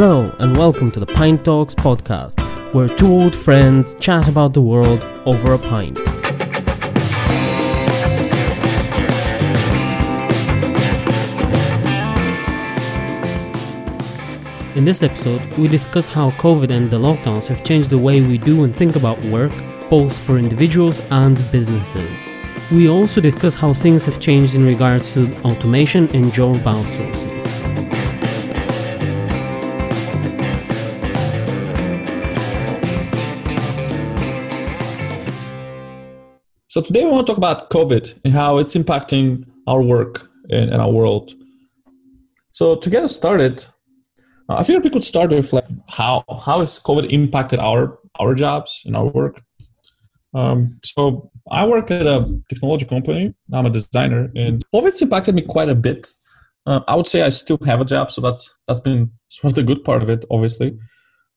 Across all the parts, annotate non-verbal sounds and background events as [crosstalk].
Hello, and welcome to the Pint Talks podcast, where two old friends chat about the world over a pint. In this episode, we discuss how COVID and the lockdowns have changed the way we do and think about work, both for individuals and businesses. We also discuss how things have changed in regards to automation and job outsourcing. So today we want to talk about COVID and how it's impacting our work and, and our world. So to get us started, uh, I figured we could start with like how how has COVID impacted our our jobs and our work. Um, so I work at a technology company. I'm a designer, and COVID's impacted me quite a bit. Uh, I would say I still have a job, so that's that's been sort of the good part of it, obviously.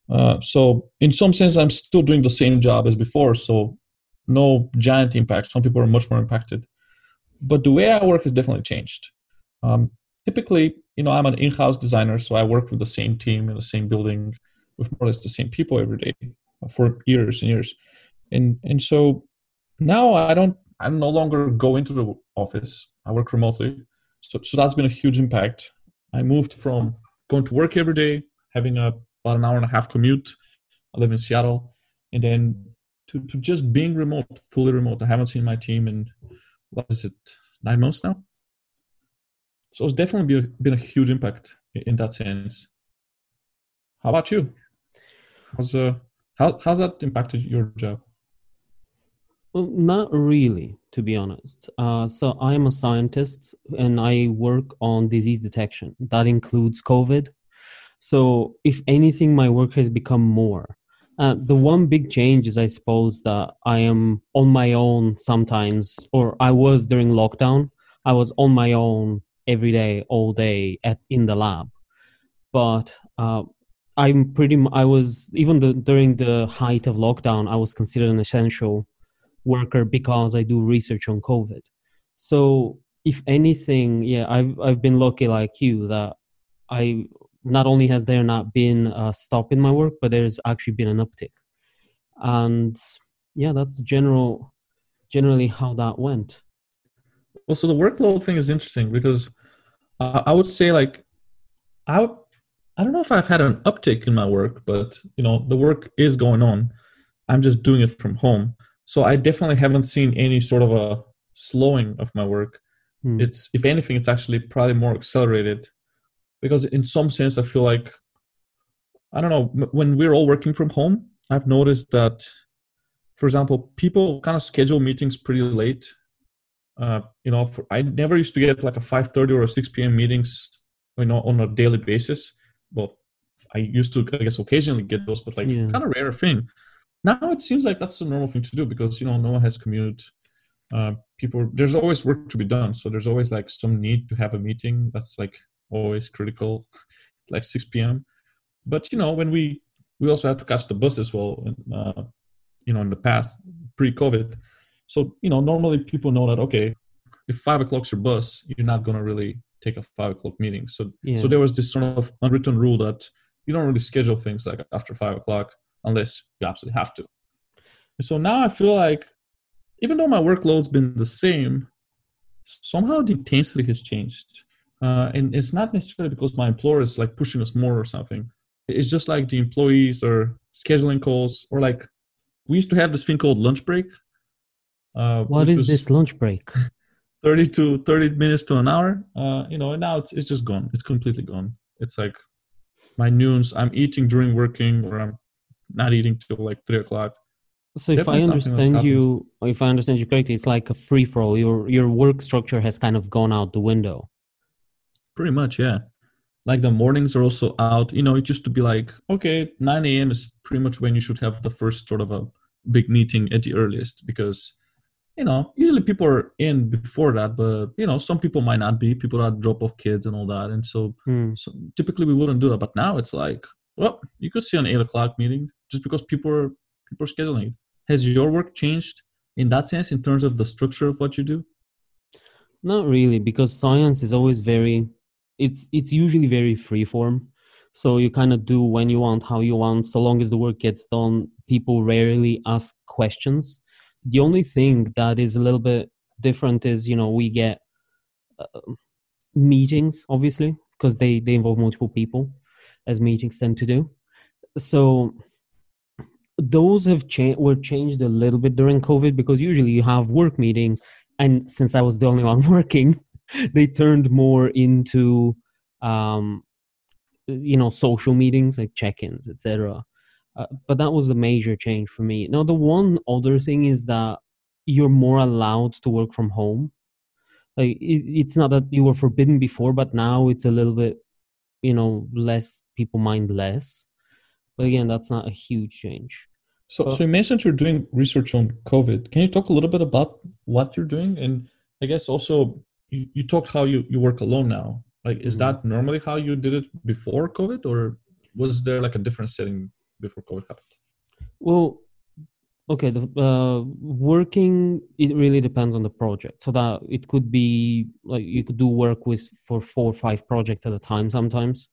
Uh, so in some sense, I'm still doing the same job as before. So no giant impact. Some people are much more impacted, but the way I work has definitely changed. Um, typically, you know, I'm an in-house designer, so I work with the same team in the same building with more or less the same people every day for years and years. And and so now I don't I no longer go into the office. I work remotely. So so that's been a huge impact. I moved from going to work every day, having a about an hour and a half commute. I live in Seattle, and then to, to just being remote, fully remote. I haven't seen my team in what is it, nine months now? So it's definitely been a, huge impact in that sense. How about you? How's uh how how's that impacted your job? Well, not really, to be honest. Uh, so I am a scientist and I work on disease detection. That includes COVID. So if anything, my work has become more. Uh, the one big change is, I suppose, that I am on my own sometimes, or I was during lockdown. I was on my own every day, all day at in the lab. But uh, I'm pretty. I was even the, during the height of lockdown. I was considered an essential worker because I do research on COVID. So, if anything, yeah, I've I've been lucky like you that I not only has there not been a stop in my work, but there's actually been an uptick. And yeah, that's the general generally how that went. Well, so the workload thing is interesting because uh, I would say like I I don't know if I've had an uptick in my work, but you know the work is going on. I'm just doing it from home, so I definitely haven't seen any sort of a slowing of my work. Hmm. It's if anything, it's actually probably more accelerated because in some sense i feel like i don't know when we're all working from home i've noticed that for example people kind of schedule meetings pretty late. Uh, you know for, i never used to get like a 5.30 or a 6 p.m meetings you know on a daily basis. Well i used to i guess occasionally get those but like yeah. kind of rare thing. Now it seems like that's a normal thing to do because you know no one has commute. Uh, people there's always work to be done so there's always like some need to have a meeting. That's like always critical, like 6 p.m. But you know, when we we also had to catch the bus as well, uh, you know, in the past pre-COVID. So you know, normally people know that okay, if five o'clock's your bus, you're not gonna really take a five o'clock meeting. So yeah. so there was this sort of unwritten rule that you don't really schedule things like after five o'clock unless you absolutely have to. And so now I feel like even though my workload's been the same, somehow the intensity has changed. Uh, and it's not necessarily because my employer is like pushing us more or something. It's just like the employees are scheduling calls or like we used to have this thing called lunch break. Uh, what is this lunch break? [laughs] 30 to 30 minutes to an hour. Uh, you know, and now it's, it's just gone. It's completely gone. It's like my noons, I'm eating during working or I'm not eating till like three o'clock. So if I understand you, if I understand you correctly, it's like a free for all. Your your work structure has kind of gone out the window. Pretty much, yeah. Like the mornings are also out. You know, it used to be like, okay, 9 a.m. is pretty much when you should have the first sort of a big meeting at the earliest because, you know, usually people are in before that, but, you know, some people might not be. People that drop off kids and all that. And so, hmm. so typically we wouldn't do that. But now it's like, well, you could see an 8 o'clock meeting just because people are, people are scheduling it. Has your work changed in that sense in terms of the structure of what you do? Not really, because science is always very it's it's usually very free form So you kind of do when you want, how you want, so long as the work gets done. People rarely ask questions. The only thing that is a little bit different is, you know, we get uh, meetings, obviously, because they, they involve multiple people, as meetings tend to do. So those have changed were changed a little bit during COVID because usually you have work meetings, and since I was the only one [laughs] working, they turned more into um, you know social meetings like check-ins, etc. Uh, but that was the major change for me. Now the one other thing is that you're more allowed to work from home. Like it, it's not that you were forbidden before, but now it's a little bit, you know, less people mind less. But again, that's not a huge change. So, so you mentioned you're doing research on COVID. Can you talk a little bit about what you're doing? And I guess also you, you talked how you, you work alone now. Like, is mm-hmm. that normally how you did it before COVID, or was there like a different setting before COVID happened? Well, okay, the uh, working it really depends on the project. So that it could be like you could do work with for four or five projects at a time sometimes,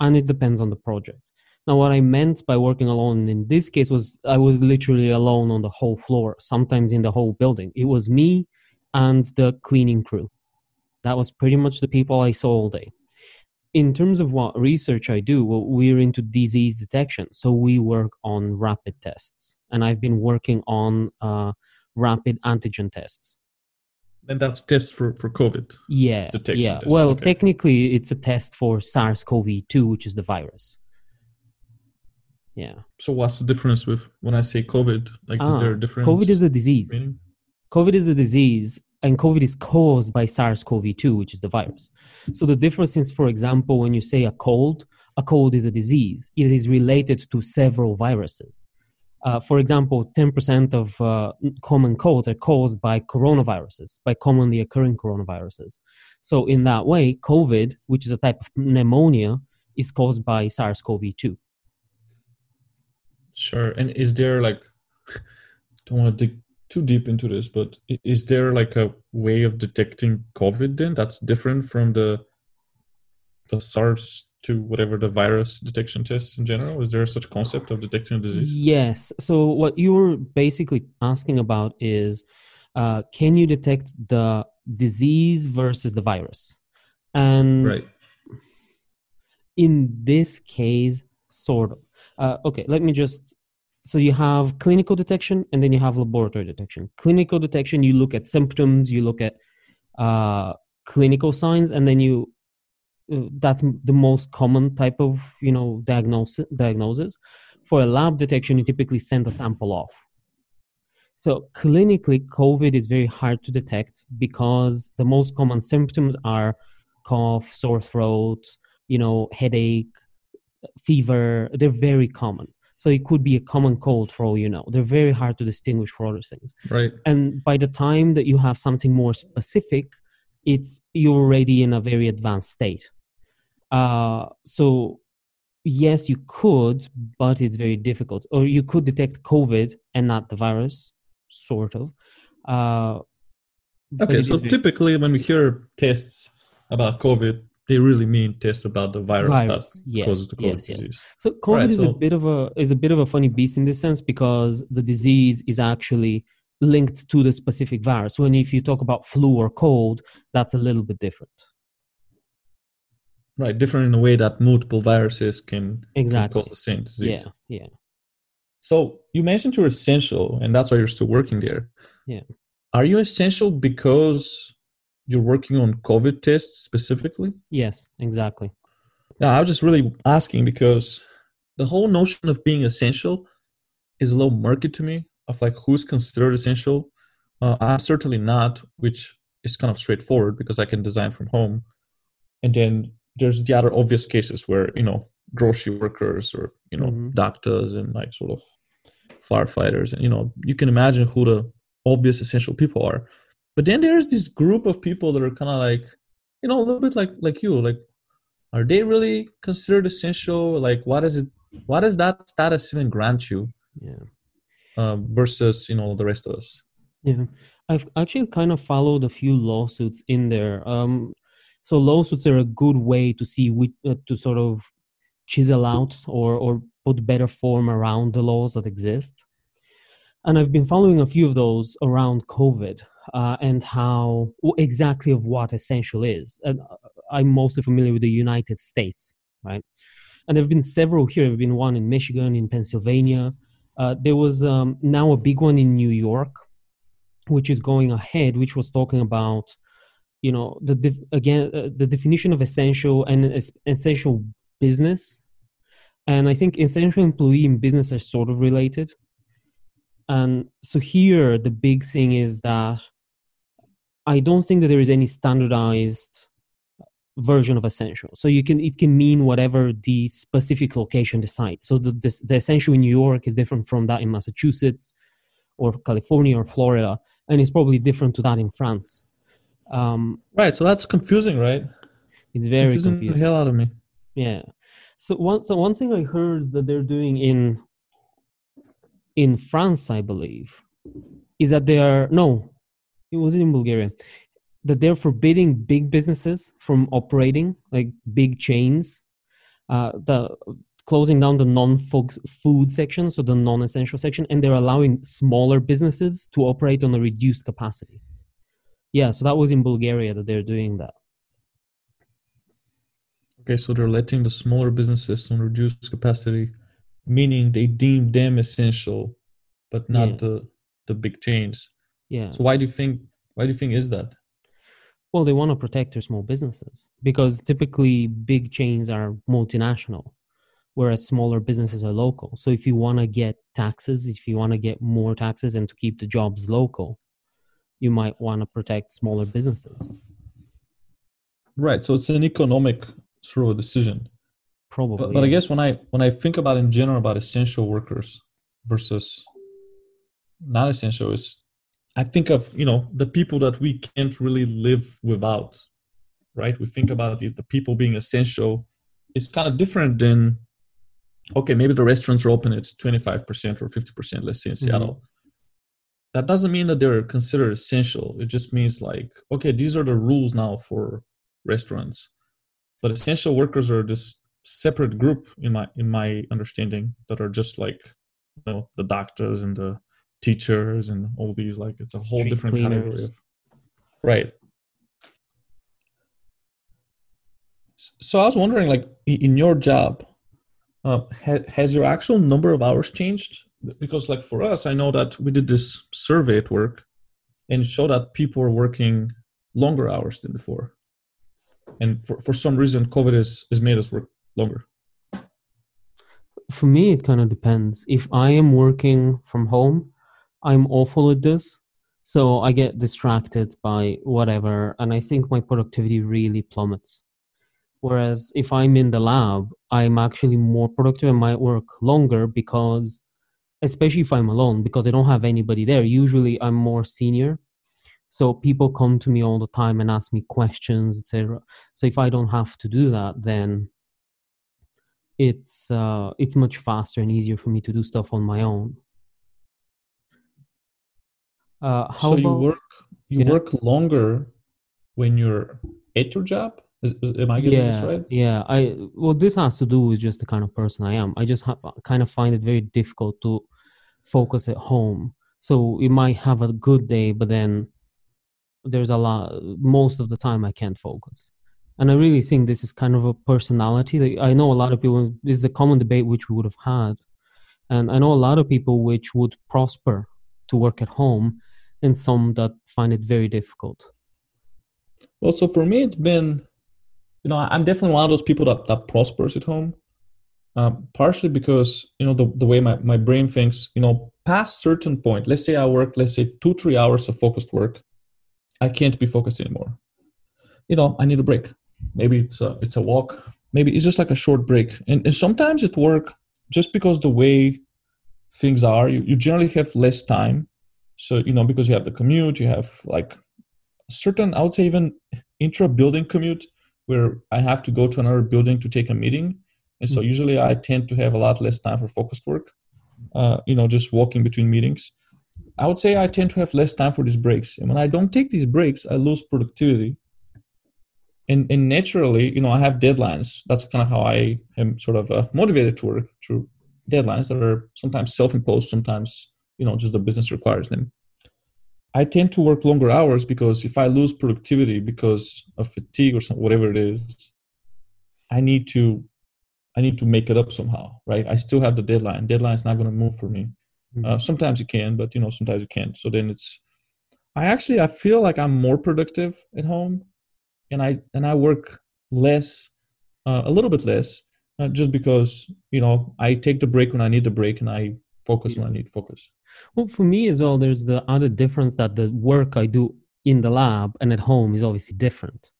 and it depends on the project. Now, what I meant by working alone in this case was I was literally alone on the whole floor, sometimes in the whole building. It was me and the cleaning crew. That was pretty much the people I saw all day. In terms of what research I do, well, we're into disease detection. So we work on rapid tests. And I've been working on uh, rapid antigen tests. And that's tests for, for COVID? Yeah. Detection yeah. Well, okay. technically, it's a test for SARS CoV 2, which is the virus yeah so what's the difference with when i say covid like ah, is there a difference covid is the disease meaning? covid is the disease and covid is caused by sars-cov-2 which is the virus. So the difference is for example when you say a cold a cold is a disease. It is related to several viruses. Uh, for example 10% of uh, common colds are caused by coronaviruses by commonly occurring coronaviruses. So in that way covid which is a type of pneumonia is caused by sars-cov-2 Sure. And is there like, [laughs] don't want to dig too deep into this, but is there like a way of detecting COVID then that's different from the the SARS to whatever the virus detection tests in general? Is there such concept of detecting a disease? Yes. So what you're basically asking about is, uh, can you detect the disease versus the virus? And right. in this case, sort of. Uh, okay, let me just. So you have clinical detection and then you have laboratory detection. Clinical detection, you look at symptoms, you look at uh, clinical signs, and then you. Uh, that's the most common type of you know diagnosis. Diagnosis. For a lab detection, you typically send a sample off. So clinically, COVID is very hard to detect because the most common symptoms are cough, sore throat, you know, headache, fever, they're very common. So it could be a common cold for all you know. They're very hard to distinguish for other things. Right. And by the time that you have something more specific, it's you're already in a very advanced state. Uh, so yes, you could, but it's very difficult. Or you could detect COVID and not the virus, sort of. Uh, okay, so very- typically when we hear tests about COVID, they really mean test about the virus, virus that yes, causes the COVID yes, disease. Yes. So COVID right, is so, a bit of a is a bit of a funny beast in this sense because the disease is actually linked to the specific virus. When if you talk about flu or cold, that's a little bit different. Right, different in a way that multiple viruses can, exactly. can cause the same disease. Yeah, yeah. So you mentioned you're essential, and that's why you're still working there. Yeah. Are you essential because you're working on COVID tests specifically? Yes, exactly. Yeah, I was just really asking because the whole notion of being essential is a little murky to me of like who's considered essential. Uh, I'm certainly not, which is kind of straightforward because I can design from home. And then there's the other obvious cases where, you know, grocery workers or, you know, mm-hmm. doctors and like sort of firefighters. And, you know, you can imagine who the obvious essential people are. But then there's this group of people that are kind of like, you know, a little bit like like you, like, are they really considered essential? Like, what is it? What does that status even grant you? Yeah. Um, versus you know the rest of us. Yeah, I've actually kind of followed a few lawsuits in there. Um, so lawsuits are a good way to see which, uh, to sort of chisel out or or put better form around the laws that exist. And I've been following a few of those around COVID uh, and how exactly of what essential is. And uh, I'm mostly familiar with the United States, right? And there have been several here. There have been one in Michigan, in Pennsylvania. Uh, there was um, now a big one in New York, which is going ahead, which was talking about, you know, the def- again uh, the definition of essential and essential business, and I think essential employee and business are sort of related. And so here, the big thing is that I don't think that there is any standardized version of essential so you can it can mean whatever the specific location decides so the, the, the essential in new york is different from that in massachusetts or california or florida and it's probably different to that in france. Um, right so that's confusing right? It's very confusing, confusing. the hell out of me. Yeah. So one so one thing i heard that they're doing in in france i believe is that they are no it wasn't in bulgaria that they're forbidding big businesses from operating, like big chains, uh, the closing down the non-food section, so the non-essential section, and they're allowing smaller businesses to operate on a reduced capacity. Yeah, so that was in Bulgaria that they're doing that. Okay, so they're letting the smaller businesses on reduced capacity, meaning they deem them essential, but not yeah. the the big chains. Yeah. So why do you think why do you think is that? Well, they want to protect their small businesses because typically big chains are multinational, whereas smaller businesses are local. So if you want to get taxes, if you want to get more taxes and to keep the jobs local, you might want to protect smaller businesses. Right. So it's an economic sort of decision. Probably. But, but I guess when I when I think about in general about essential workers versus non essential is I think of you know the people that we can't really live without, right? We think about the, the people being essential. It's kind of different than okay, maybe the restaurants are open at twenty five percent or fifty percent. Let's say in mm-hmm. Seattle. Mm-hmm. That doesn't mean that they're considered essential. It just means like okay, these are the rules now for restaurants, but essential workers are this separate group in my in my understanding that are just like you know the doctors and the teachers and all these like it's a whole Street different cleaners. category of right. So i was wondering like in your job uh, ha- has your actual number of hours changed? Because like for us i know that we did this survey at work and it showed that people are working longer hours than before. And for, for some reason covid has, has made us work longer. For me it kind of depends. If i am working from home I'm awful at this. So I get distracted by whatever, and I think my productivity really plummets. Whereas if I'm in the lab, I'm actually more productive and might work longer because, especially if I'm alone, because I don't have anybody there. Usually I'm more senior. So people come to me all the time and ask me questions, etc. So if I don't have to do that, then it's uh, it's much faster and easier for me to do stuff on my own. Uh, how so about, you work you yeah. work longer when you're at your job. Is, is, am I getting yeah, this right? Yeah. I well, this has to do with just the kind of person I am. I just ha- kind of find it very difficult to focus at home. So you might have a good day, but then there's a lot. Most of the time, I can't focus. And I really think this is kind of a personality. I know a lot of people. This is a common debate which we would have had, and I know a lot of people which would prosper to work at home and some that find it very difficult? Well, so for me, it's been, you know, I'm definitely one of those people that, that prospers at home. Um, partially because, you know, the, the way my, my brain thinks, you know, past certain point, let's say I work, let's say two, three hours of focused work, I can't be focused anymore. You know, I need a break. Maybe it's a, it's a walk. Maybe it's just like a short break. And, and sometimes it work just because the way things are, you, you generally have less time so, you know, because you have the commute, you have like certain, I would say even intra building commute where I have to go to another building to take a meeting. And so mm-hmm. usually I tend to have a lot less time for focused work, uh, you know, just walking between meetings. I would say I tend to have less time for these breaks. And when I don't take these breaks, I lose productivity. and and naturally, you know, I have deadlines. That's kind of how I am sort of uh, motivated to work through deadlines that are sometimes self-imposed, sometimes you know just the business requires them. I tend to work longer hours because if I lose productivity because of fatigue or some, whatever it is, I need to I need to make it up somehow, right? I still have the deadline. Deadline is not going to move for me. Mm-hmm. Uh, sometimes you can, but you know sometimes you can't. So then it's I actually I feel like I'm more productive at home, and I and I work less, uh, a little bit less, uh, just because you know I take the break when I need the break, and I focus yeah. when I need focus. Well, for me as well, there's the other difference that the work I do in the lab and at home is obviously different,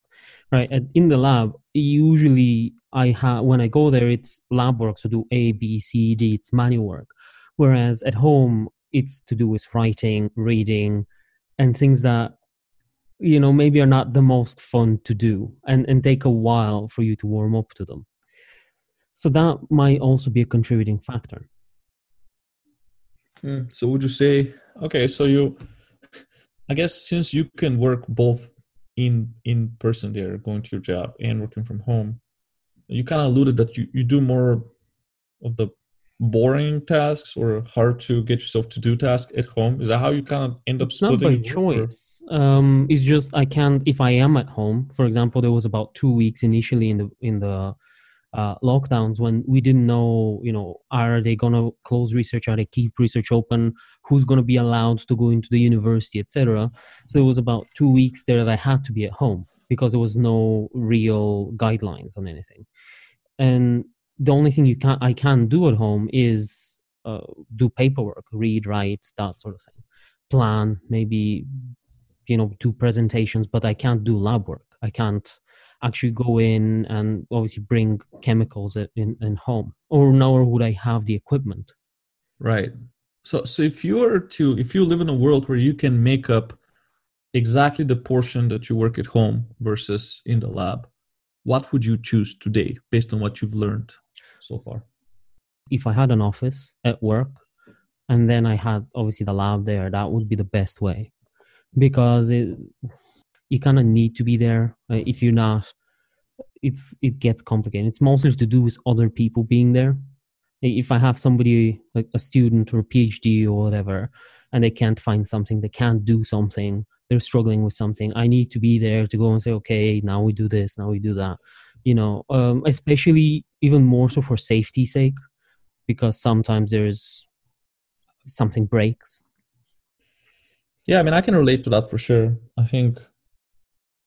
right? In the lab, usually I have when I go there, it's lab work, so do A, B, C, D, it's manual work. Whereas at home, it's to do with writing, reading, and things that you know maybe are not the most fun to do and and take a while for you to warm up to them so that might also be a contributing factor Mm, so would you say okay? So you, I guess since you can work both in in person there, going to your job and working from home, you kind of alluded that you you do more of the boring tasks or hard to get yourself to do tasks at home. Is that how you kind of end up? It's not by choice. Um, it's just I can't if I am at home. For example, there was about two weeks initially in the in the uh, lockdowns when we didn't know, you know, are they going to close research? Are they keep research open? Who's going to be allowed to go into the university, etc. So it was about two weeks there that I had to be at home because there was no real guidelines on anything. And the only thing you can I can do at home is uh, do paperwork, read, write, that sort of thing, plan, maybe you know, do presentations, but I can't do lab work. I can't actually go in and obviously bring chemicals in, in home or nor would i have the equipment. Right. So so if you were to if you live in a world where you can make up exactly the portion that you work at home versus in the lab what would you choose today based on what you've learned so far? If i had an office at work and then i had obviously the lab there that would be the best way. Because it you kind of need to be there. Uh, if you're not, it's it gets complicated. It's mostly to do with other people being there. If I have somebody like a student or a PhD or whatever, and they can't find something, they can't do something, they're struggling with something. I need to be there to go and say, okay, now we do this, now we do that. You know, um, especially even more so for safety sake, because sometimes there's something breaks. Yeah, I mean, I can relate to that for sure. I think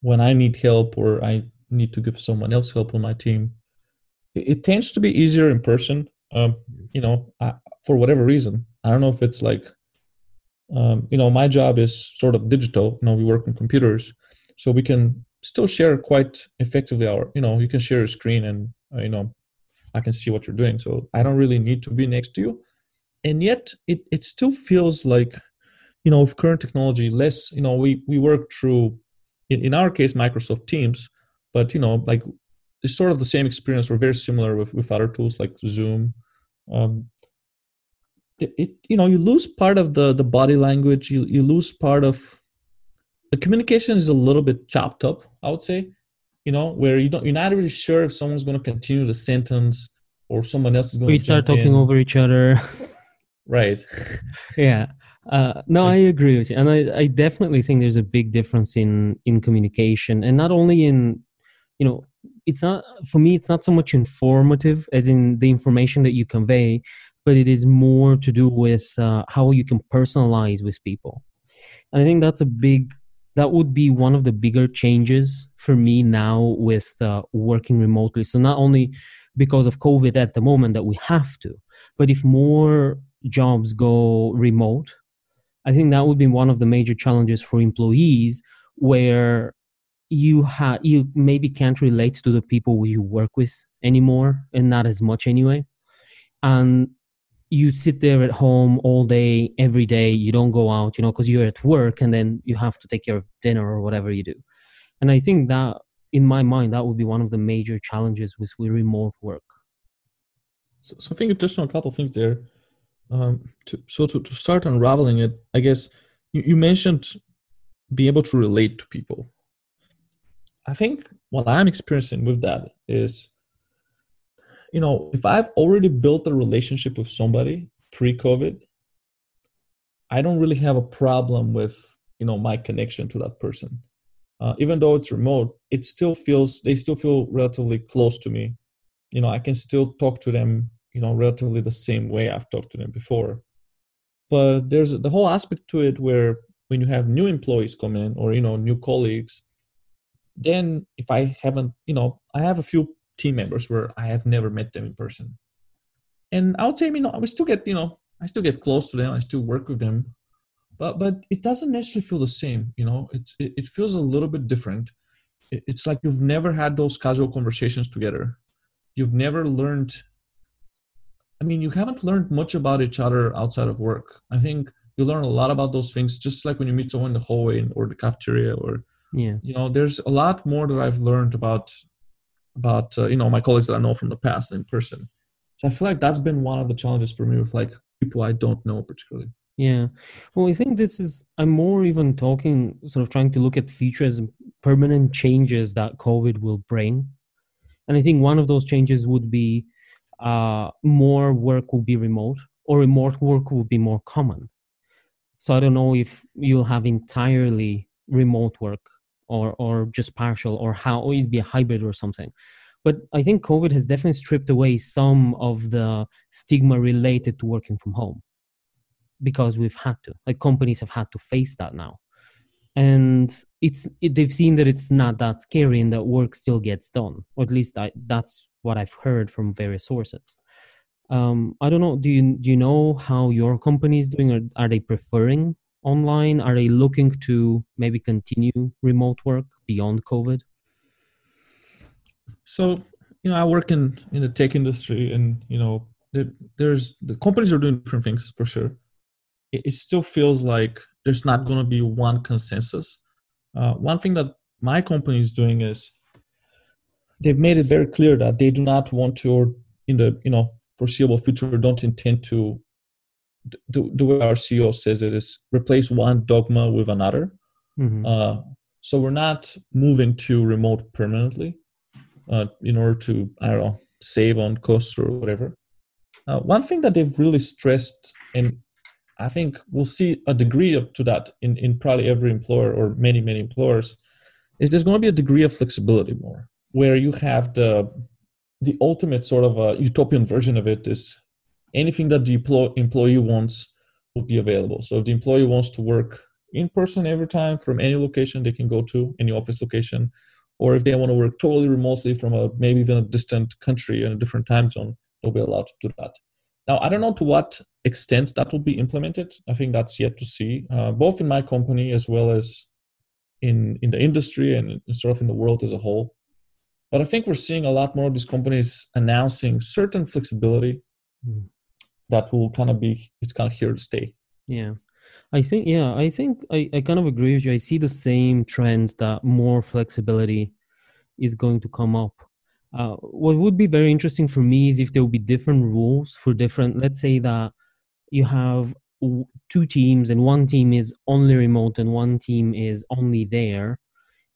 when I need help or I need to give someone else help on my team, it, it tends to be easier in person. Um, you know, I, for whatever reason, I don't know if it's like, um, you know, my job is sort of digital. You know, we work on computers, so we can still share quite effectively. Our, you know, you can share a screen and uh, you know, I can see what you're doing. So I don't really need to be next to you, and yet it it still feels like, you know, with current technology, less. You know, we we work through in, in our case microsoft teams but you know like it's sort of the same experience or very similar with, with other tools like zoom. Um, it, it, you know you lose part of the the body language. You, you lose part of the communication is a little bit chopped up i would say you know where you don't you're not really sure if someone's going to continue the sentence or someone else is going we to start talking in. over each other. [laughs] Right. Yeah uh, no, I agree with you, and I, I definitely think there's a big difference in in communication, and not only in, you know, it's not for me. It's not so much informative as in the information that you convey, but it is more to do with uh, how you can personalize with people. And I think that's a big. That would be one of the bigger changes for me now with uh, working remotely. So not only because of COVID at the moment that we have to, but if more jobs go remote I think that would be one of the major challenges for employees where you have you maybe can't relate to the people you work with anymore and not as much anyway. And you sit there at home all day every day you don't go out you know because you're at work and then you have to take care of dinner or whatever you do. And i think that in my mind that would be one of the major challenges with remote work. So, so i think just on a couple of things there um, to, so to, to start unraveling it, I guess you, you mentioned being able to relate to people. I think what I'm experiencing with that is, you know, if I've already built a relationship with somebody pre-COVID, I don't really have a problem with you know my connection to that person. Uh, even though it's remote, it still feels they still feel relatively close to me. You know, I can still talk to them, you know, relatively the same way I've talked to them before. But there's the whole aspect to it where when you have new employees come in or you know new colleagues, then if I haven't, you know, I have a few team members where I have never met them in person, and I would say, you know, I still get, you know, I still get close to them, I still work with them, but but it doesn't necessarily feel the same, you know. It's it, it feels a little bit different. It, it's like you've never had those casual conversations together. You've never learned. I mean, you haven't learned much about each other outside of work. I think you learn a lot about those things just like when you meet someone in the hallway or the cafeteria or yeah. you know there's a lot more that i've learned about about uh, you know my colleagues that i know from the past in person. So i feel like that's been one of the challenges for me with like people i don't know particularly. Yeah. Well i think this is i'm more even talking sort of trying to look at features and permanent changes that covid will bring. And i think one of those changes would be uh, more work will be remote or remote work will be more common so I don't know if you'll have entirely remote work or or just partial or how or it'd be a hybrid or something. But I think COVID has definitely stripped away some of the stigma related to working from home because we've had to. Like companies have had to face that now. And it's it, they've seen that it's not that scary and that work still gets done. Or at least I, that's what I've heard from various sources. Um, i don't know do you do you know how your company is doing? Or are they preferring online? Are they looking to maybe continue remote work beyond covid? So you know i work in in the tech industry and you know there, there's the companies are doing different things for sure. It, it still feels like there's not going to be one consensus. Uh, one thing that my company is doing is they've made it very clear that they do not want to or in the you know foreseeable future don't intend to do, the way our CEO says it is replace one dogma with another. Mm-hmm. Uh, so we're not moving to remote permanently uh, in order to I don't know save on costs or whatever. Uh, one thing that they've really stressed, and I think we'll see a degree of, to that in, in probably every employer or many many employers, is there's going to be a degree of flexibility more, where you have the the ultimate sort of a utopian version of it is anything that the employee wants will be available. So if the employee wants to work in person every time from any location they can go to, any office location, or if they want to work totally remotely from a maybe even a distant country in a different time zone, they'll be allowed to do that. Now, I don't know to what extent that will be implemented. I think that's yet to see, uh, both in my company as well as in in the industry and sort of in the world as a whole. But I think we're seeing a lot more of these companies announcing certain flexibility mm. that will kind of be it's kind of here to stay. Yeah. I think yeah, I think I, I kind of agree with you. I see the same trend that more flexibility is going to come up. Uh, what would be very interesting for me is if there will be different rules for different. Let's say that you have two teams and one team is only remote and one team is only there,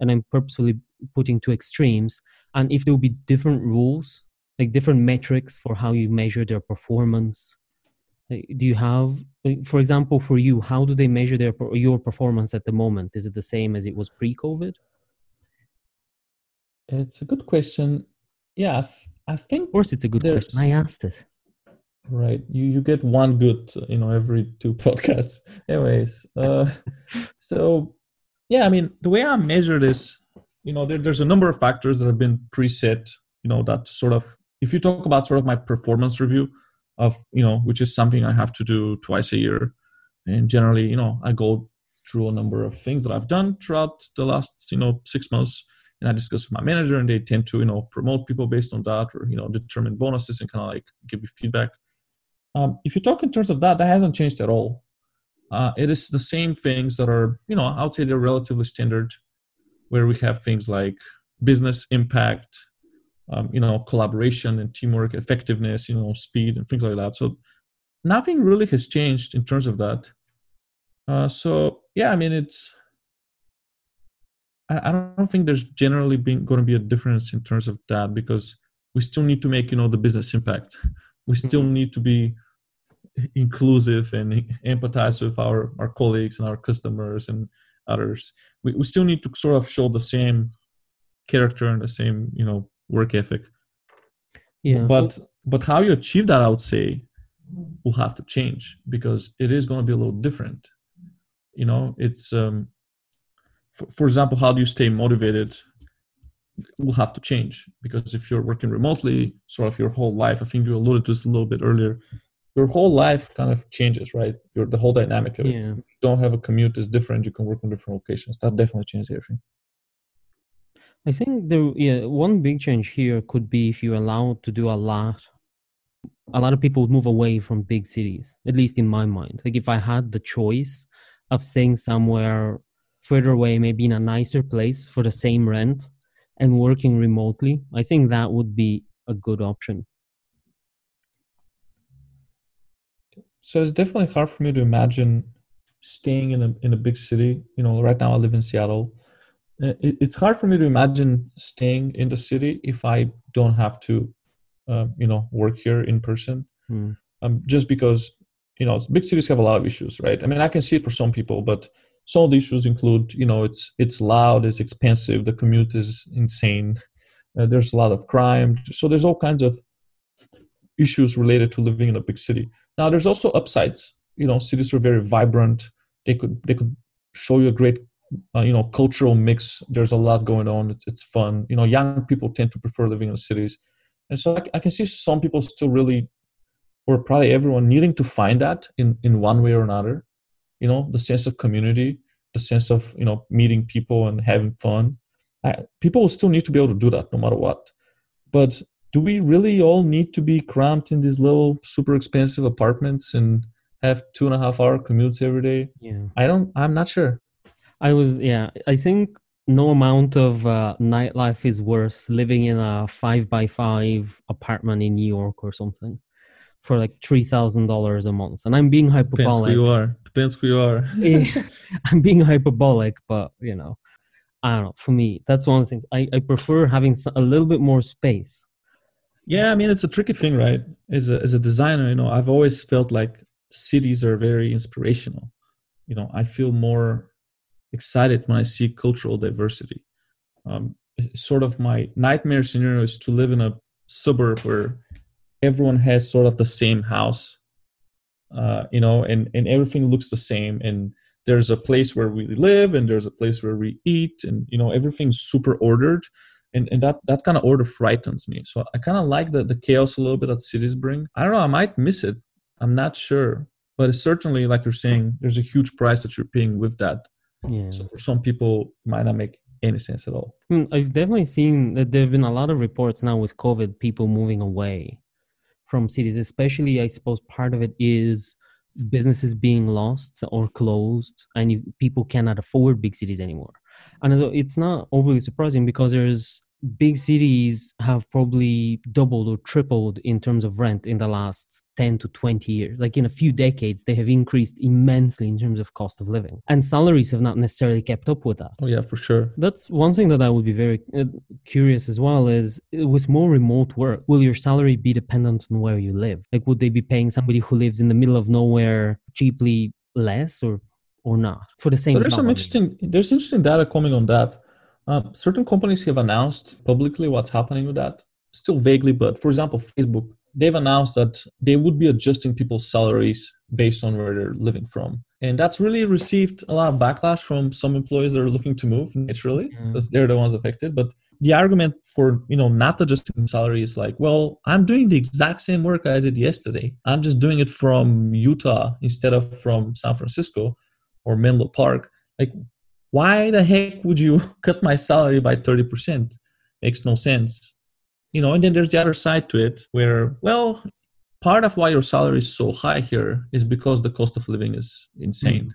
and I'm purposefully putting two extremes and if there will be different rules like different metrics for how you measure their performance do you have for example for you how do they measure their your performance at the moment? Is it the same as it was pre-covid? It's a good question. Yeah i think of course it's a good question. I asked it. Right. You you get one good you know every two [laughs] podcasts. Anyways uh [laughs] so yeah i mean the way i measure this you know there, there's a number of factors that have been preset you know that sort of if you talk about sort of my performance review of you know which is something i have to do twice a year and generally you know i go through a number of things that i've done throughout the last you know six months and i discuss with my manager and they tend to you know promote people based on that or you know determine bonuses and kind of like give you feedback. Um, if you talk in terms of that that hasn't changed at all. Uh, it is the same things that are you know i would say they're relatively standard where we have things like business impact, um, you know, collaboration and teamwork, effectiveness, you know, speed and things like that. So nothing really has changed in terms of that. Uh, so yeah, I mean, it's I, I don't think there's generally been going to be a difference in terms of that because we still need to make you know the business impact. We still mm-hmm. need to be inclusive and empathize with our our colleagues and our customers and others. We we still need to sort of show the same character and the same you know work ethic. Yeah. But but how you achieve that, I would say, will have to change because it is going to be a little different. You know, it's um, for, for example, how do you stay motivated? Will have to change because if you're working remotely, sort of your whole life. I think you alluded to this a little bit earlier. Your whole life kind of changes, right? Your the whole dynamic of it. Don't have a commute is different. You can work on different locations. That definitely changes everything. I think there, yeah, one big change here could be if you're allowed to do a lot a lot of people would move away from big cities, at least in my mind. Like if I had the choice of staying somewhere further away, maybe in a nicer place for the same rent and working remotely, I think that would be a good option. So it's definitely hard for me to imagine staying in a in a big city. You know, right now I live in Seattle. It, it's hard for me to imagine staying in the city if I don't have to uh, you know work here in person mm. um, just because you know big cities have a lot of issues right i mean i can see it for some people but some of the issues include you know it's it's loud it's expensive the commute is insane uh, there's a lot of crime so there's all kinds of issues related to living in a big city now there's also upsides you know cities are very vibrant. They could they could show you a great uh, you know cultural mix. There's a lot going on. It's, it's fun. You know young people tend to prefer living in cities. And so I, I can see some people still really or probably everyone needing to find that in in one way or another. You know the sense of community the sense of you know meeting people and having fun. I, people will still need to be able to do that no matter what. But do we really all need to be cramped in these little super expensive apartments and have two and a half hour commutes every day yeah i don't i'm not sure i was yeah i think no amount of uh, nightlife is worth living in a five by five apartment in New York or something for like three thousand dollars a month. And I'm being hyperbolic. Depends who you are. Depends who you are. [laughs] [laughs] I'm being hyperbolic, but you know, I don't know. For me, that's one of the things. I, I prefer having a little bit more space. Yeah, I mean, it's a tricky thing, right? As a as a designer, you know, I've always felt like cities are very inspirational. You know, I feel more excited when I see cultural diversity. Um, sort of my nightmare scenario is to live in a suburb where everyone has sort of the same house, uh, you know, and, and everything looks the same. And there's a place where we live and there's a place where we eat and, you know, everything's super ordered. And, and that, that kind of order frightens me. So I kind of like the, the chaos a little bit that cities bring. I don't know, I might miss it. I'm not sure. But certainly, like you're saying, there's a huge price that you're paying with that yeah. So for some people, it might not make any sense at all. Hmm, I've definitely seen that there have been a lot of reports now with COVID, people moving away from cities, especially, I suppose, part of it is businesses being lost or closed and you, people cannot afford big cities anymore. And it's not overly surprising because there's big cities have probably doubled or tripled in terms of rent in the last 10 to 20 years. Like in a few decades, they have increased immensely in terms of cost of living. And salaries have not necessarily kept up with that. Oh, yeah, for sure. That's one thing that I would be very uh, curious as well is uh, with more remote work, will your salary be dependent on where you live? Like, would they be paying somebody who lives in the middle of nowhere cheaply less or or not for the same so there's some interesting there's interesting data coming on that uh, certain companies have announced publicly what's happening with that, still vaguely, but for example, Facebook, they've announced that they would be adjusting people's salaries based on where they're living from. And that's really received a lot of backlash from some employees that are looking to move naturally mm. because they're the ones affected. But the argument for you know not adjusting salary is like, well, I'm doing the exact same work I did yesterday. I'm just doing it from Utah instead of from San Francisco or Menlo Park. Like why the heck would you [laughs] cut my salary by 30%? Makes no sense. You know, and then there's the other side to it where, well, part of why your salary is so high here is because the cost of living is insane. Mm.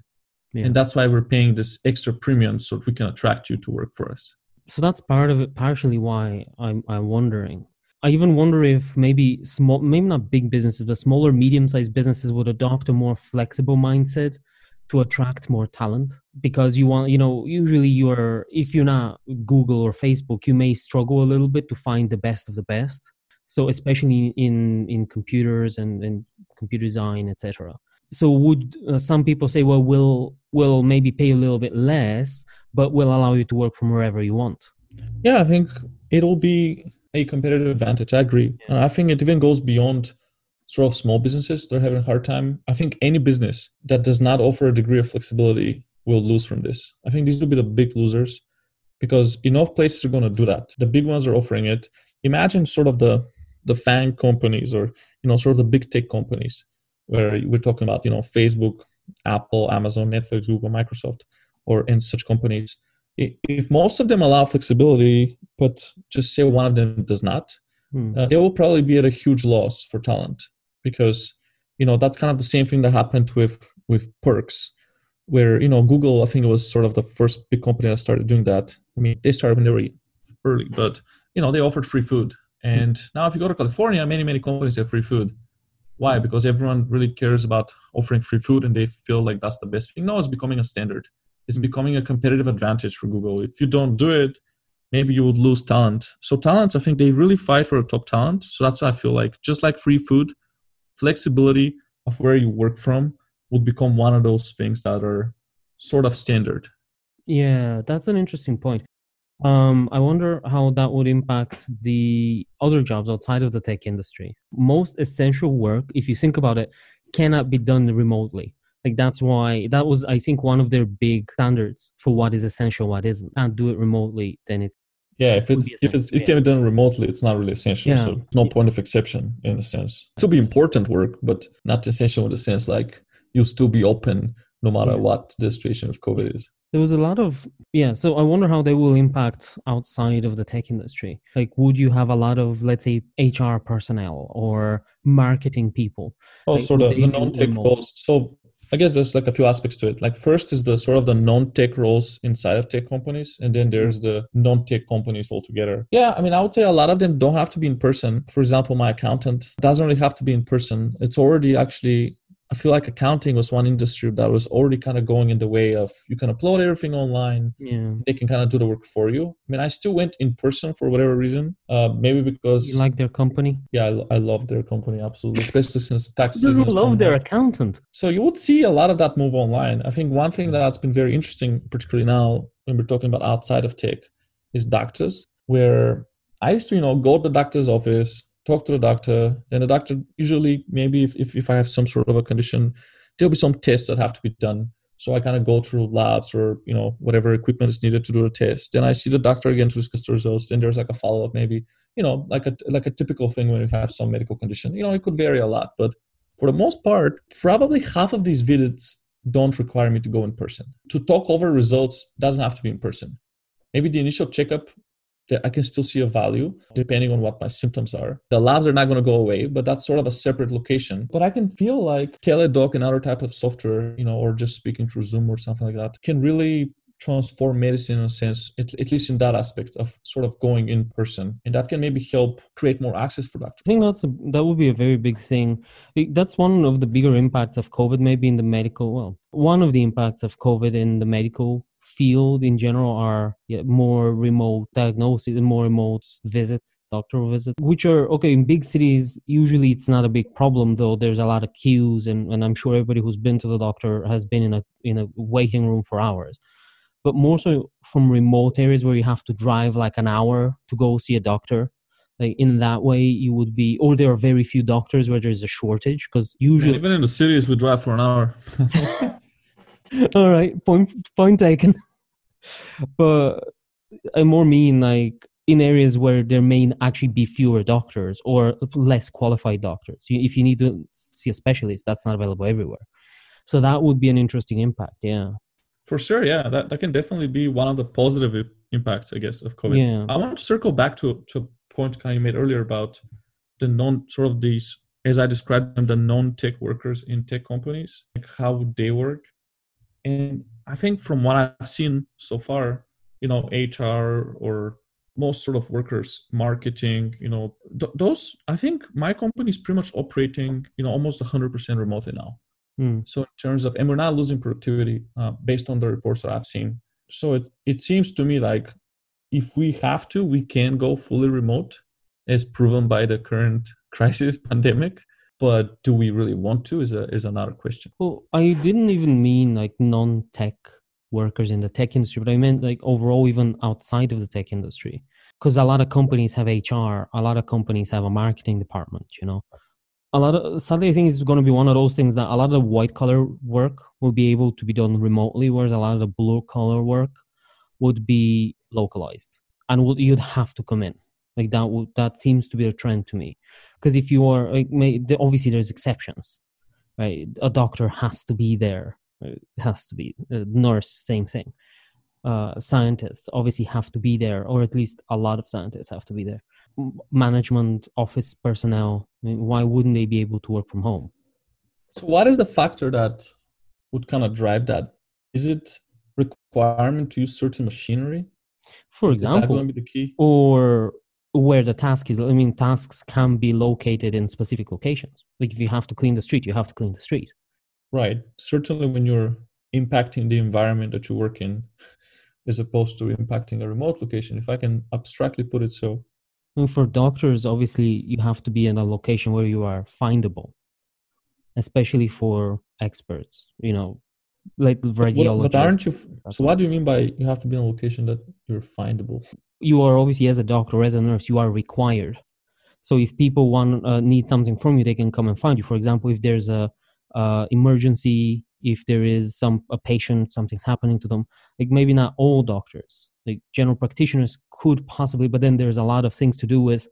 Yeah. And that's why we're paying this extra premium so that we can attract you to work for us. So that's part of it, partially why I'm, I'm wondering. I even wonder if maybe small, maybe not big businesses, but smaller, medium sized businesses would adopt a more flexible mindset to attract more talent because you want you know usually you're if you're not google or facebook you may struggle a little bit to find the best of the best. So especially in in computers and, and computer design etc so would uh, some people say well we'll we'll maybe pay a little bit less but we'll allow you to work from wherever you want. Yeah i think it'll be a competitive advantage. I agree. Yeah. and i think it even goes beyond sort of small businesses they're having a hard time i think any business that does not offer a degree of flexibility will lose from this. I think these will be the big losers because enough places are going to do that. The big ones are offering it. Imagine sort of the the FANG companies or you know sort of the big tech companies where we're talking about you know facebook apple amazon netflix google microsoft or in such companies. If most of them allow flexibility but just say one of them does not hmm. uh, they will probably be at a huge loss for talent because you know that's kind of the same thing that happened with with perks where you know google i think it was sort of the first big company that started doing that. I mean they started when they were early but you know they offered free food. And now if you go to california many many companies have free food. Why? Because everyone really cares about offering free food and they feel like that's the best thing. No it's becoming a standard. It's becoming a competitive advantage for google. If you don't do it maybe you would lose talent. So talents i think they really fight for a top talent. So that's why i feel like just like free food flexibility of where you work from would become one of those things that are sort of standard. Yeah, that's an interesting point. Um, I wonder how that would impact the other jobs outside of the tech industry. Most essential work, if you think about it, cannot be done remotely. Like that's why that was, I think, one of their big standards for what is essential, what isn't. And do it remotely, then it's yeah, if it's if it's it can be done remotely, it's not really essential. Yeah. So no point of exception in a sense. It will be important work, but not essential in the sense like you'll still be open no matter what the situation of COVID is. There was a lot of yeah, so I wonder how they will impact outside of the tech industry. Like would you have a lot of let's say HR personnel or marketing people? Oh, like, sort of the non-tech roles. So I guess there's like a few aspects to it. Like first is the sort of the non-tech roles inside of tech companies, and then there's mm-hmm. the non-tech companies altogether. Yeah, I mean, I would say a lot of them don't have to be in person. For example, my accountant doesn't really have to be in person. It's already actually I feel like accounting was one industry that was already kind of going in the way of you can upload everything online. Yeah. They can kind of do the work for you. I mean, I still went in person for whatever reason. Uh, maybe because you like their company. Yeah, I, I love their company absolutely, especially since tax season. love their accountant. So you would see a lot of that move online. I think one thing that's been very interesting, particularly now when we're talking about outside of tech, is doctors, where I used to, you know, go to the doctor's office, talk to the doctor. And the doctor usually maybe if, if, if i have some sort of a condition there'll be some tests that have to be done. So i kind of go through labs or you know whatever equipment is needed to do the test. Then i see the doctor again to discuss the results. Then there's like a follow-up maybe you know like a like a typical thing when you have some medical condition. You know it could vary a lot but for the most part probably half of these visits don't require me to go in person. To talk over results doesn't have to be in person. Maybe the initial checkup I can still see a value depending on what my symptoms are. The labs are not going to go away, but that's sort of a separate location. But I can feel like Teladoc and other type of software, you know, or just speaking through Zoom or something like that can really transform medicine in a sense, at, at, least in that aspect of sort of going in person, and that can maybe help create more access for doctors. I think that's a, that would be a very big thing. That's one of the bigger impacts of COVID, maybe in the medical. Well, one of the impacts of COVID in the medical field in general are yeah, more remote diagnosis and more remote visits doctor visits which are okay in big cities usually it's not a big problem though there's a lot of queues and, and i'm sure everybody who's been to the doctor has been in a in a waiting room for hours. But more so from remote areas where you have to drive like an hour to go see a doctor like in that way you would be or there are very few doctors where there's a shortage because usually yeah, even in the cities we drive for an hour [laughs] [laughs] [laughs] All right, point point taken. [laughs] but I more mean like in areas where there may actually be fewer doctors or less qualified doctors. If you need to see a specialist, that's not available everywhere. So that would be an interesting impact. Yeah. For sure, yeah, that, that can definitely be one of the positive impacts, I guess, of COVID. Yeah. I want to circle back to to a point kind of made earlier about the non sort of these as I described them, the non-tech workers in tech companies, like how they work. And I think from what I've seen so far, you know, HR or most sort of workers, marketing, you know, th- those, I think my company is pretty much operating, you know, almost 100% remotely now. Mm. So in terms of, and we're not losing productivity uh, based on the reports that I've seen. So it it seems to me like if we have to, we can go fully remote, as proven by the current [laughs] crisis pandemic. But do we really want to? Is a is another question. Well, I didn't even mean like non-tech workers in the tech industry, but I meant like overall, even outside of the tech industry, because a lot of companies have HR, a lot of companies have a marketing department. You know, a lot of sadly, I think it's going to be one of those things that a lot of the white collar work will be able to be done remotely, whereas a lot of the blue collar work would be localized and would you'd have to come in. Like that would that seems to be a trend to me, because if you are like, may, obviously there's exceptions, right? A doctor has to be there it has to be uh, nurse same thing. Uh, scientists obviously have to be there or at least a lot of scientists have to be there. Management office personnel I mean, why wouldn't they be able to work from home? So what is the factor that would kind of drive that? Is it requirement to use certain machinery? For example is that going to be the key? or where the task is i mean tasks can be located in specific locations like if you have to clean the street you have to clean the street Right. Certainly, when you're impacting the environment that you work in, as opposed to impacting a remote location, if I can abstractly put it so. And for doctors, obviously, you have to be in a location where you are findable, especially for experts. You know, like radiologists. But aren't you? So, what do you mean by you have to be in a location that you're findable? You are obviously, as a doctor, as a nurse, you are required. So, if people want uh, need something from you, they can come and find you. For example, if there's a uh, emergency if there is some a patient something's happening to them like maybe not all doctors like general practitioners could possibly but then there's a lot of things to do with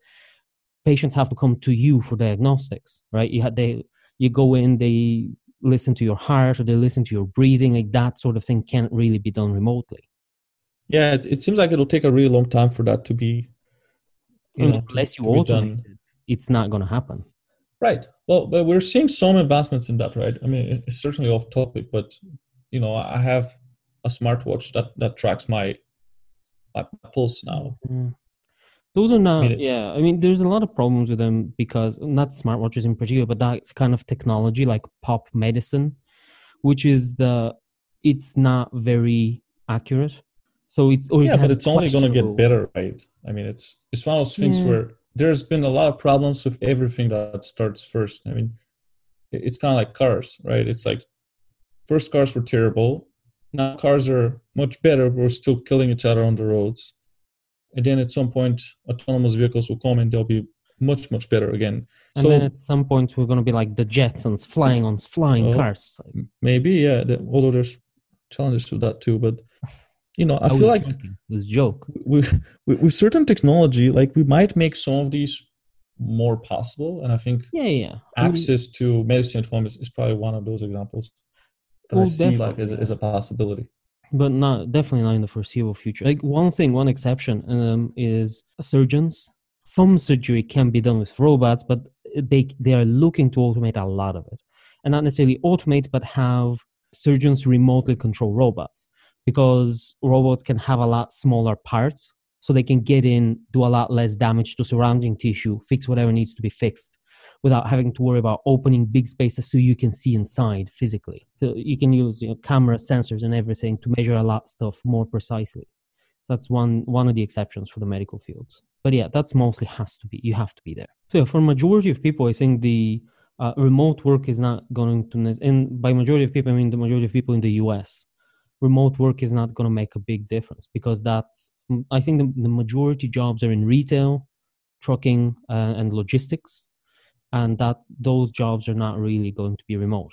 patients have to come to you for diagnostics right you had they you go in they listen to your heart or they listen to your breathing like that sort of thing can't really be done remotely yeah it, it seems like it'll take a really long time for that to be you know, unless you automate it it's not going to happen Right. Well, but we're seeing some advancements in that, right? I mean, it's certainly off topic, but you know, I have a smartwatch that that tracks my my pulse now. Mm. Those are not. I mean, yeah, I mean, there's a lot of problems with them because not smartwatches in particular, but that's kind of technology like pop medicine, which is the it's not very accurate. So it's oh, yeah, it but it's only going to get better, right? I mean, it's it's one of those things yeah. where there's been a lot of problems with everything that starts first. I mean, it's kind of like cars, right? It's like first cars were terrible. Now cars are much better, but we're still killing each other on the roads. And then at some point, autonomous vehicles will come and they'll be much, much better again. And so, then at some point, we're going to be like the Jetsons flying on flying oh, cars. Maybe, yeah. The, although there's challenges to that too. But you know, I, I feel like joking. this joke with, with certain technology, like we might make some of these more possible, and I think yeah, yeah, access I mean, to medicine at home is, is probably one of those examples that well, I see like as, as a possibility. But not definitely not in the foreseeable future. Like one thing, one exception um, is surgeons. Some surgery can be done with robots, but they they are looking to automate a lot of it, and not necessarily automate, but have surgeons remotely control robots because robots can have a lot smaller parts so they can get in do a lot less damage to surrounding tissue fix whatever needs to be fixed without having to worry about opening big spaces so you can see inside physically. So you can use you know, camera sensors and everything to measure a lot of stuff more precisely. That's one one of the exceptions for the medical field but yeah that's mostly has to be you have to be there. So for majority of people i think the uh, remote work is not going to and by majority of people i mean the majority of people in the us remote work is not going to make a big difference because that's i think the, the majority jobs are in retail trucking uh, and logistics and that those jobs are not really going to be remote.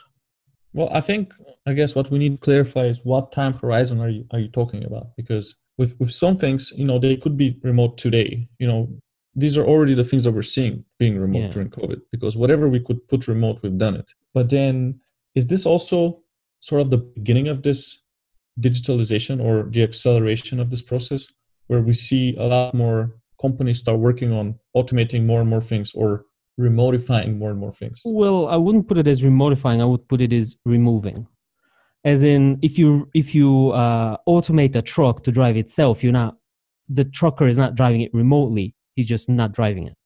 Well i think i guess what we need to clarify is what time horizon are you are you talking about? Because with with some things you know they could be remote today. You know these are already the things that we're seeing being remote yeah. during covid because whatever we could put remote we've done it. But then is this also sort of the beginning of this digitalization or the acceleration of this process where we see a lot more companies start working on automating more and more things or remotifying more and more things? Well i wouldn't put it as remotifying i would put it as removing. As in if you if you uh, automate a truck to drive itself you're not the trucker is not driving it remotely he's just not driving it.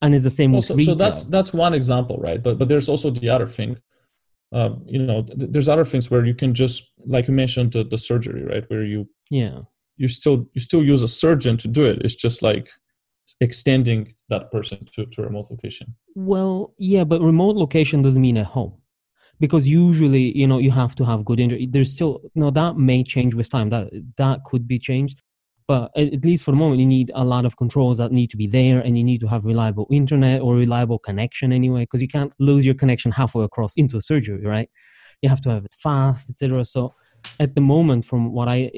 And it's the same with so, so that's that's one example right? But but there's also the other thing uh, you know, th- there's other things where you can just, like you mentioned, the, the surgery, right? Where you yeah you still you still use a surgeon to do it. It's just like extending that person to, to a remote location. Well, yeah, but remote location doesn't mean at home. Because usually, you know, you have to have good internet. There's still no that may change with time. That that could be changed. But at least for the moment, you need a lot of controls that need to be there, and you need to have reliable internet or reliable connection anyway, because you can't lose your connection halfway across into surgery, right? You have to have it fast, etc. So, at the moment, from what I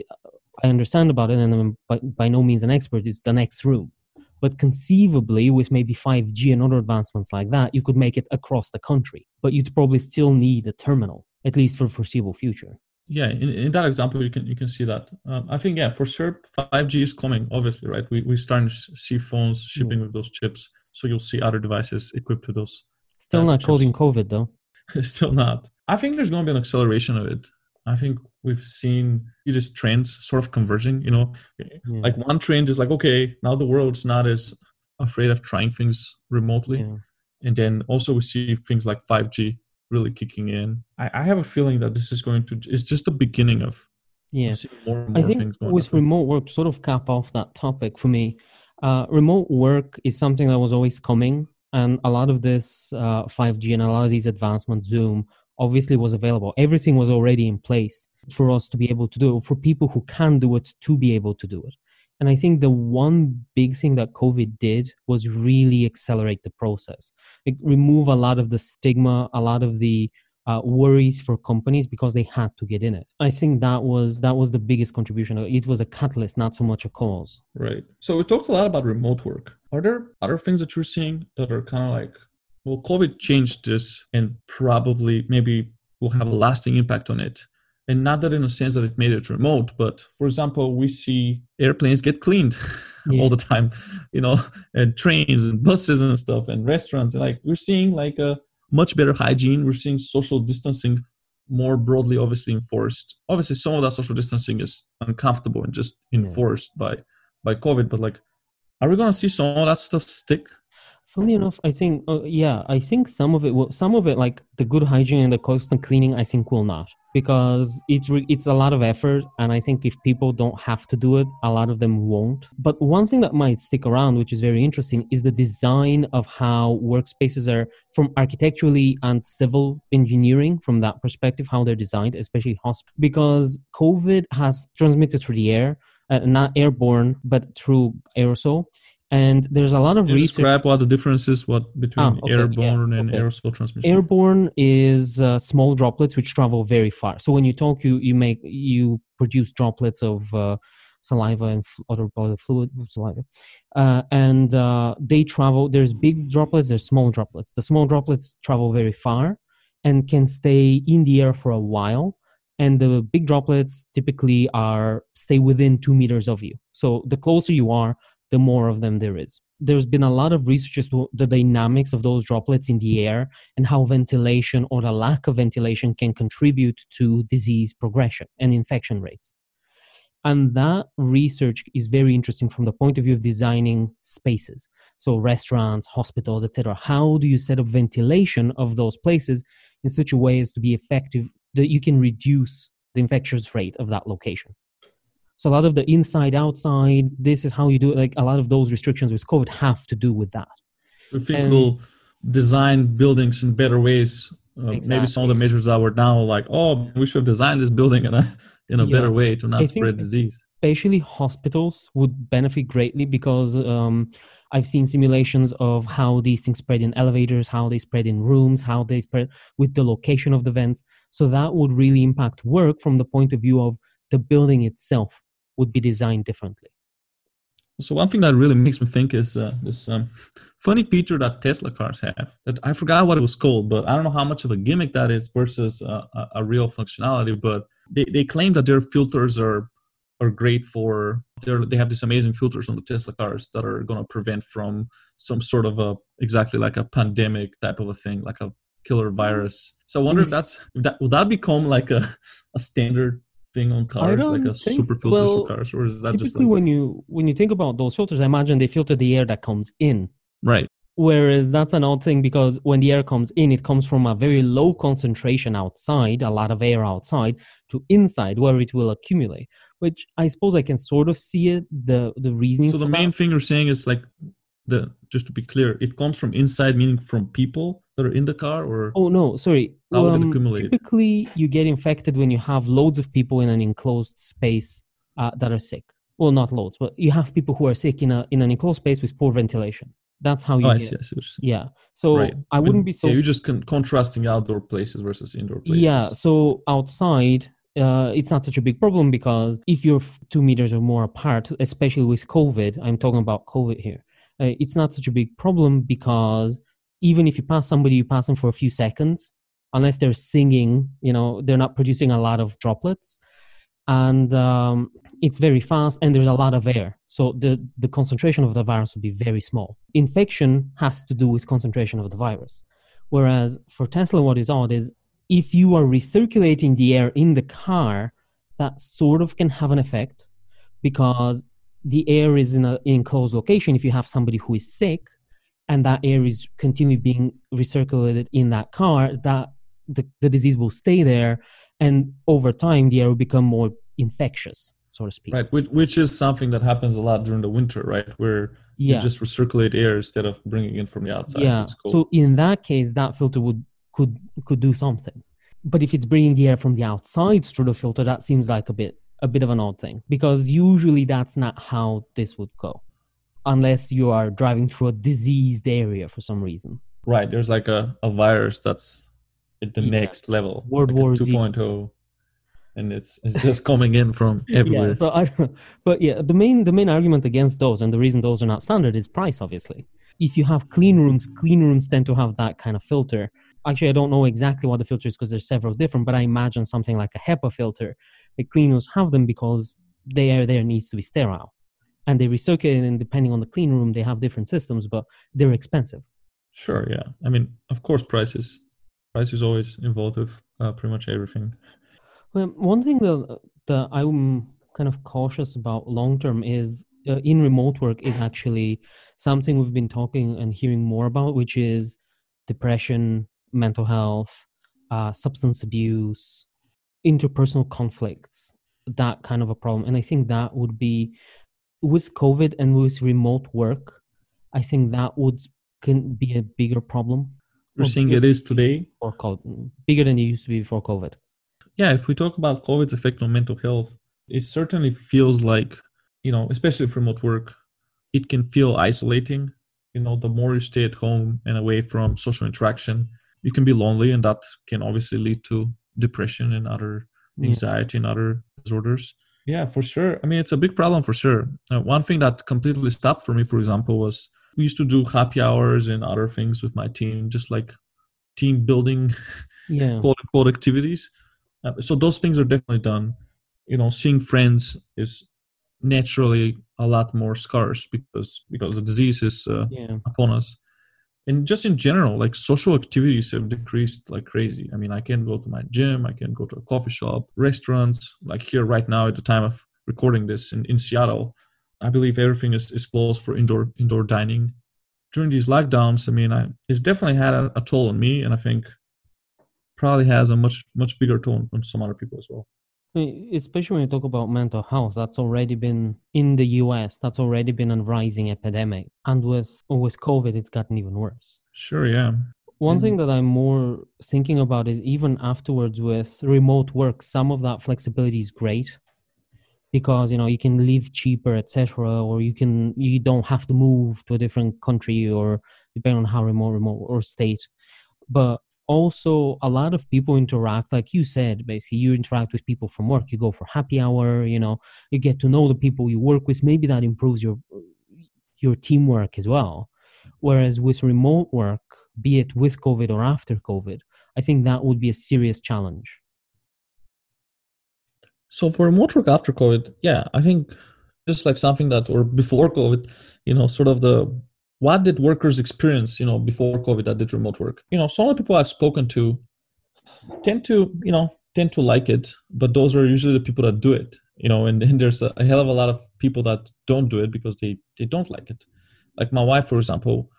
I understand about it, and I'm by, by no means an expert, it's the next room. But conceivably, with maybe 5G and other advancements like that, you could make it across the country. But you'd probably still need a terminal, at least for foreseeable future. Yeah, in, in that example, you can you can see that. Um, I think yeah, for sure, 5G is coming. Obviously, right? We we're starting to see phones shipping yeah. with those chips, so you'll see other devices equipped with those. Still uh, not chips. coding COVID though. [laughs] Still not. I think there's going to be an acceleration of it. I think we've seen these trends sort of converging. You know, yeah. like one trend is like, okay, now the world's not as afraid of trying things remotely, yeah. and then also we see things like 5G really kicking in. I, I have a feeling that this is going to it's just the beginning of yeah. More more I think with remote work, sort of cap off that topic for me, uh, remote work is something that was always coming, and a lot of this uh, 5G and a lot of these advancements, Zoom, obviously was available. Everything was already in place for us to be able to do it, for people who can do it to be able to do it. And I think the one big thing that COVID did was really accelerate the process, like remove a lot of the stigma, a lot of the uh, worries for companies because they had to get in it. I think that was that was the biggest contribution. It was a catalyst, not so much a cause. Right. So we talked a lot about remote work. Are there other things that you're seeing that are kind of like well, COVID changed this and probably maybe will have a lasting impact on it. And not that in a sense that it made it remote, but for example, we see airplanes get cleaned [laughs] yeah. all the time, you know, and trains and buses and stuff and restaurants. And like we're seeing like a much better hygiene. We're seeing social distancing more broadly, obviously enforced. Obviously, some of that social distancing is uncomfortable and just enforced yeah. by by COVID. But like, are we gonna see some of that stuff stick Funny enough, I think uh, yeah, I think some of it will. Some of it, like the good hygiene and the constant cleaning, I think will not because it's re- it's a lot of effort, and I think if people don't have to do it, a lot of them won't. But one thing that might stick around, which is very interesting, is the design of how workspaces are from architecturally and civil engineering from that perspective, how they're designed, especially hospital, because COVID has transmitted through the air, uh, not airborne, but through aerosol and there's a lot of research. Describe what the difference is what between ah, okay, airborne yeah, and okay. aerosol transmission. Airborne is uh, small droplets which travel very far. So when you talk, you you make you produce droplets of uh, saliva and other bodily fluid, saliva, uh, and uh, they travel. There's big droplets. There's small droplets. The small droplets travel very far and can stay in the air for a while. And the big droplets typically are stay within two meters of you. So the closer you are, the more of them there is. There's been a lot of research as to the dynamics of those droplets in the air and how ventilation or the lack of ventilation can contribute to disease progression and infection rates. And that research is very interesting from the point of view of designing spaces. So restaurants, hospitals, etc. How do you set up ventilation of those places in such a way as to be effective that you can reduce the infectious rate of that location? So a lot of the inside outside, this is how you do it. Like a lot of those restrictions with COVID have to do with that. I think and, we'll design buildings in better ways. Uh, exactly. Maybe some of the measures that were now like, oh, we should have designed this building in a in a yeah. better way to not I spread disease. Especially hospitals would benefit greatly because um, I've seen simulations of how these things spread in elevators, how they spread in rooms, how they spread with the location of the vents. So that would really impact work from the point of view of the building itself would be designed differently. So one thing that really makes me think is uh, this um, funny feature that Tesla cars have. That I forgot what it was called, but I don't know how much of a gimmick that is versus uh, a, a, real functionality. But they, they claim that their filters are are great for they have these amazing filters on the Tesla cars that are going to prevent from some sort of a exactly like a pandemic type of a thing, like a killer virus. So I wonder if that's if that would that become like a, a standard thing on cars, like a super filter well, for cars, or is that just like when you when you think about those filters? I imagine they filter the air that comes in. Right. Whereas that's an odd thing because when the air comes in, it comes from a very low concentration outside, a lot of air outside, to inside where it will accumulate. Which I suppose I can sort of see it, the the reasoning. So the main that. thing you're saying is like the just to be clear, it comes from inside, meaning from people that are in the car, or Oh no, sorry. How would it Um, accumulate? Typically, you get infected when you have loads of people in an enclosed space uh, that are sick. Well, not loads, but you have people who are sick in a in an enclosed space with poor ventilation. That's how you. oh, I get see. I see. Yeah. So Right. I wouldn't be so. Yeah, you're just con- contrasting outdoor places versus indoor places. Yeah. So outside, uh, it's not such a big problem because if you're two meters or more apart, especially with COVID, I'm talking about COVID here. Uh, it's not such a big problem because even if you pass somebody, you pass them for a few seconds, unless they're singing. You know, they're not producing a lot of droplets, and um, it's very fast, and there's a lot of air. So the the concentration of the virus will be very small. Infection has to do with concentration of the virus. Whereas for Tesla, what is odd is if you are recirculating the air in the car, that sort of can have an effect because the air is in an enclosed location. If you have somebody who is sick and that air is continually being recirculated in that car, that the, the disease will stay there. And over time, the air will become more infectious, so to speak. Right, which, which is something that happens a lot during the winter, right? Where Yeah. you just recirculate air instead of bringing in from the outside. yeah so in that case that filter would could could do something but if it's bringing the air from the outside through the filter that seems like a bit a bit of an odd thing because usually that's not how this would go unless you are driving through a diseased area for some reason right, there's like a, a virus that's at the Yeah. next level, World like War Z. 2.0, and it's it's just [laughs] coming in from everywhere. yeah so i but yeah the main the main argument against those and the reason those are not standard is price obviously if you have clean rooms clean rooms tend to have that kind of filter actually i don't know exactly what the filter is because there's several different but i imagine something like a hepa filter the clean rooms have them because the air there needs to be sterile and they recirculate and depending on the clean room they have different systems but they're expensive Sure, yeah. I mean, of course, prices. Price is always involved with uh, pretty much everything. Well, one thing that, that I'm kind of cautious about long term is uh, in remote work is actually something we've been talking and hearing more about, which is depression, mental health, uh, substance abuse, interpersonal conflicts, that kind of a problem. And I think that would be with COVID and with remote work, I think that would can be a bigger problem seeing it is today. or COVID, bigger than it used to be before COVID. yeah, if we talk about COVID's effect on mental health, it certainly feels like, you know, especially for remote work, it can feel isolating. You know, the more you stay at home and away from social interaction, you can be lonely, and that can obviously lead to depression and other Yeah. anxiety and other disorders. Yeah, for sure. I mean, it's a big problem for sure. Uh, one thing that completely stopped for me, for example, was we used to do happy hours and other things with my team, just like team building [laughs] Yeah. quote unquote activities. Uh, so those things are definitely done. You know, seeing friends is naturally a lot more scarce because because the disease is uh, Yeah. upon us. And just in general, like social activities have decreased like crazy. I mean, I can go to my gym, I can go to a coffee shop, restaurants. Like here right now, at the time of recording this in, in Seattle, I believe everything is, is closed for indoor indoor dining. During these lockdowns, I mean, I, it's definitely had a, a toll on me, and I think probably has a much much bigger toll on some other people as well. Especially when you talk about mental health that's already been in the us that's already been a rising epidemic and with with covid it's gotten even worse Sure, yeah, one thing that i'm more thinking about is even afterwards with remote work some of that flexibility is great because you know you can live cheaper etc or you can you don't have to move to a different country or depending on how remote remote or state. But also a lot of people interact like you said basically you interact with people from work you go for happy hour you know you get to know the people you work with. Maybe that improves your your teamwork as well. Whereas with remote work be it with covid or after covid i think that would be a serious challenge So for remote work after COVID, yeah, I think just like something that or before COVID, you know, sort of the what did workers experience, you know, before COVID that did remote work? You know, of the people I've spoken to tend to, you know, tend to like it, but those are usually the people that do it. You know, and, and there's a, a hell of a lot of people that don't do it because they they don't like it. Like my wife, for example,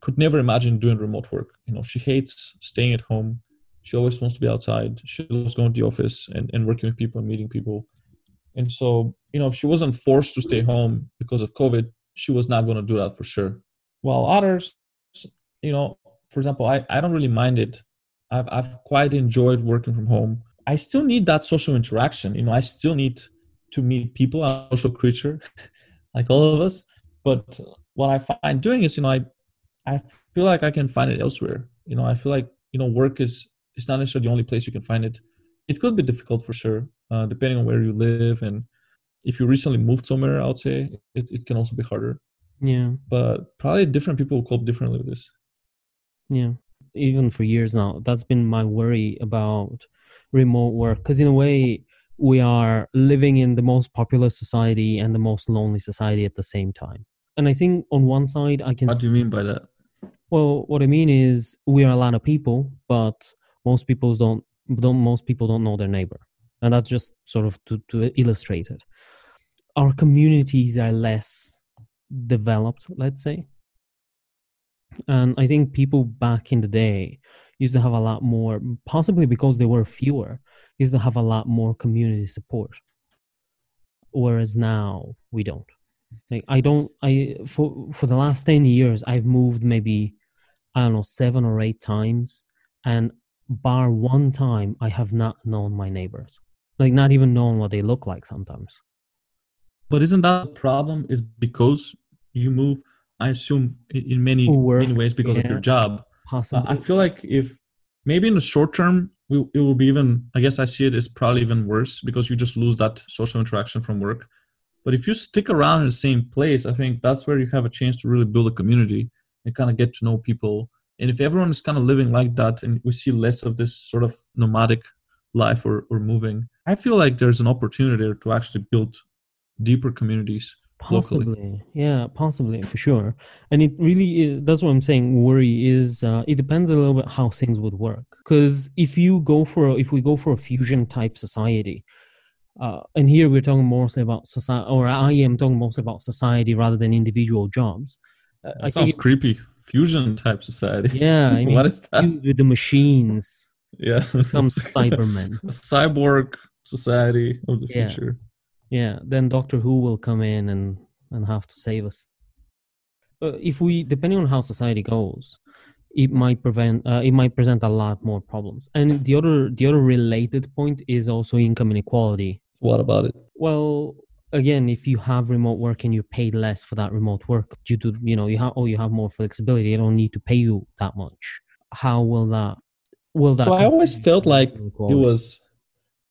could never imagine doing remote work. You know, she hates staying at home. She always wants to be outside. She loves going to the office and, and working with people and meeting people. And so, you know, if she wasn't forced to stay home because of COVID, she was not going to do that for sure. While others, you know, for example, I, I don't really mind it. I've, I've quite enjoyed working from home. I still need that social interaction. You know, I still need to meet people. I'm a social creature, [laughs] like all of us. But what I find doing is, you know, I I feel like I can find it elsewhere. You know, I feel like you know, work is it's not necessarily the only place you can find it. It could be difficult for sure, uh, depending on where you live and if you recently moved somewhere. I would say it, it can also be harder. Yeah, but probably different people cope differently with this. Yeah, even for years now, that's been my worry about remote work because in a way we are living in the most popular society and the most lonely society at the same time. And I think on one side, I can. What do you mean by that? Well, what I mean is we are a lot of people, but most people don't. Don't most people don't know their neighbor, and that's just sort of to to illustrate it. Our communities are less developed, let's say, and I think people back in the day used to have a lot more, possibly because they were fewer, used to have a lot more community support. Whereas now we don't. Like I don't I for for the last 10 years I've moved maybe I don't know 7 or 8 times and bar one time I have not known my neighbors. Like not even known what they look like sometimes. But isn't that a problem is because you move I assume in many, Work, many ways because yeah, of your job. Possibly. Uh, I feel like if maybe in the short term we, it will be even i guess i see it as probably even worse because you just lose that social interaction from work but if you stick around in the same place i think that's where you have a chance to really build a community and kind of get to know people and if everyone is kind of living like that and we see less of this sort of nomadic life or, or moving i feel like there's an opportunity there to actually build deeper communities possibly. Locally. yeah possibly for sure. And it really is, that's what i'm saying worry is uh, it depends a little bit how things would work. Because if you go for if we go for a fusion type society uh, and here we're talking mostly about society or i am talking mostly about society rather than individual jobs uh, that I sounds creepy fusion type society yeah i [laughs] mean what is that with the machines yeah some [laughs] cybermen a cyborg society of the yeah. future yeah, then Doctor Who will come in and and have to save us. But if we, depending on how society goes, it might prevent uh, it might present a lot more problems. And the other the other related point is also income inequality. What about it? Well, again, if you have remote work and you're paid less for that remote work due to you know you have oh you have more flexibility, you don't need to pay you that much. How will that? Will that? So I always felt like it was.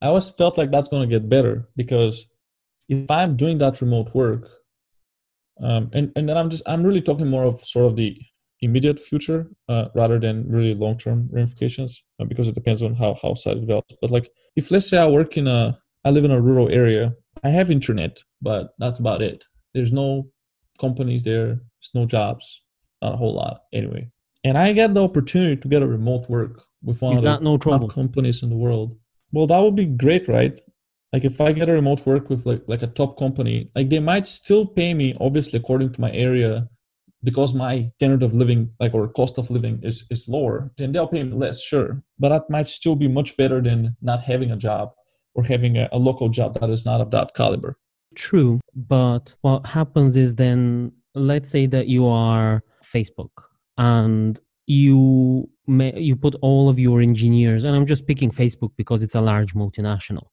I always felt like that's going to get better because if I'm doing that remote work, um, and and then I'm just I'm really talking more of sort of the immediate future uh, rather than really long term ramifications uh, because it depends on how how site develops. But like if let's say I work in a I live in a rural area, I have internet, but that's about it. There's no companies there. There's no jobs, not a whole lot anyway. And I get the opportunity to get a remote work with one You've of the no top companies in the world. Well, that would be great, right? like if i get a remote work with like, like a top company like they might still pay me obviously according to my area because my standard of living like or cost of living is is lower then they'll pay me less sure but that might still be much better than not having a job or having a, a local job that is not of that caliber. True but what happens is then let's say that you are facebook and you may, you put all of your engineers and i'm just picking facebook because it's a large multinational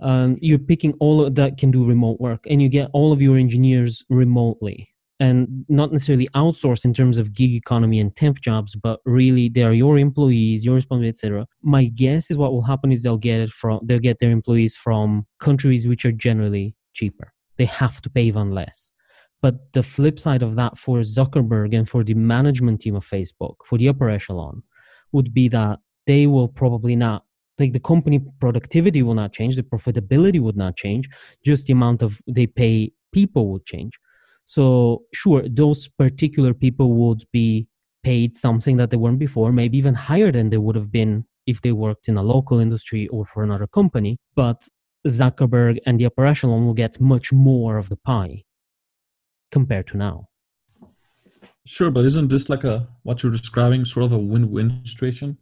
um, you're picking all that can do remote work and you get all of your engineers remotely and not necessarily outsourced in terms of gig economy and temp jobs but really they are your employees your responsibility etc my guess is what will happen is they'll get it from they'll get their employees from countries which are generally cheaper. They have to pay even less. But the flip side of that for zuckerberg and for the management team of facebook for the upper echelon would be that they will probably not like the company productivity will not change the profitability would not change just the amount of they pay people would change so sure those particular people would be paid something that they weren't before maybe even higher than they would have been if they worked in a local industry or for another company but zuckerberg and the upper echelon will get much more of the pie compared to now Sure, but isn't this like a what you're describing, sort of a win-win situation?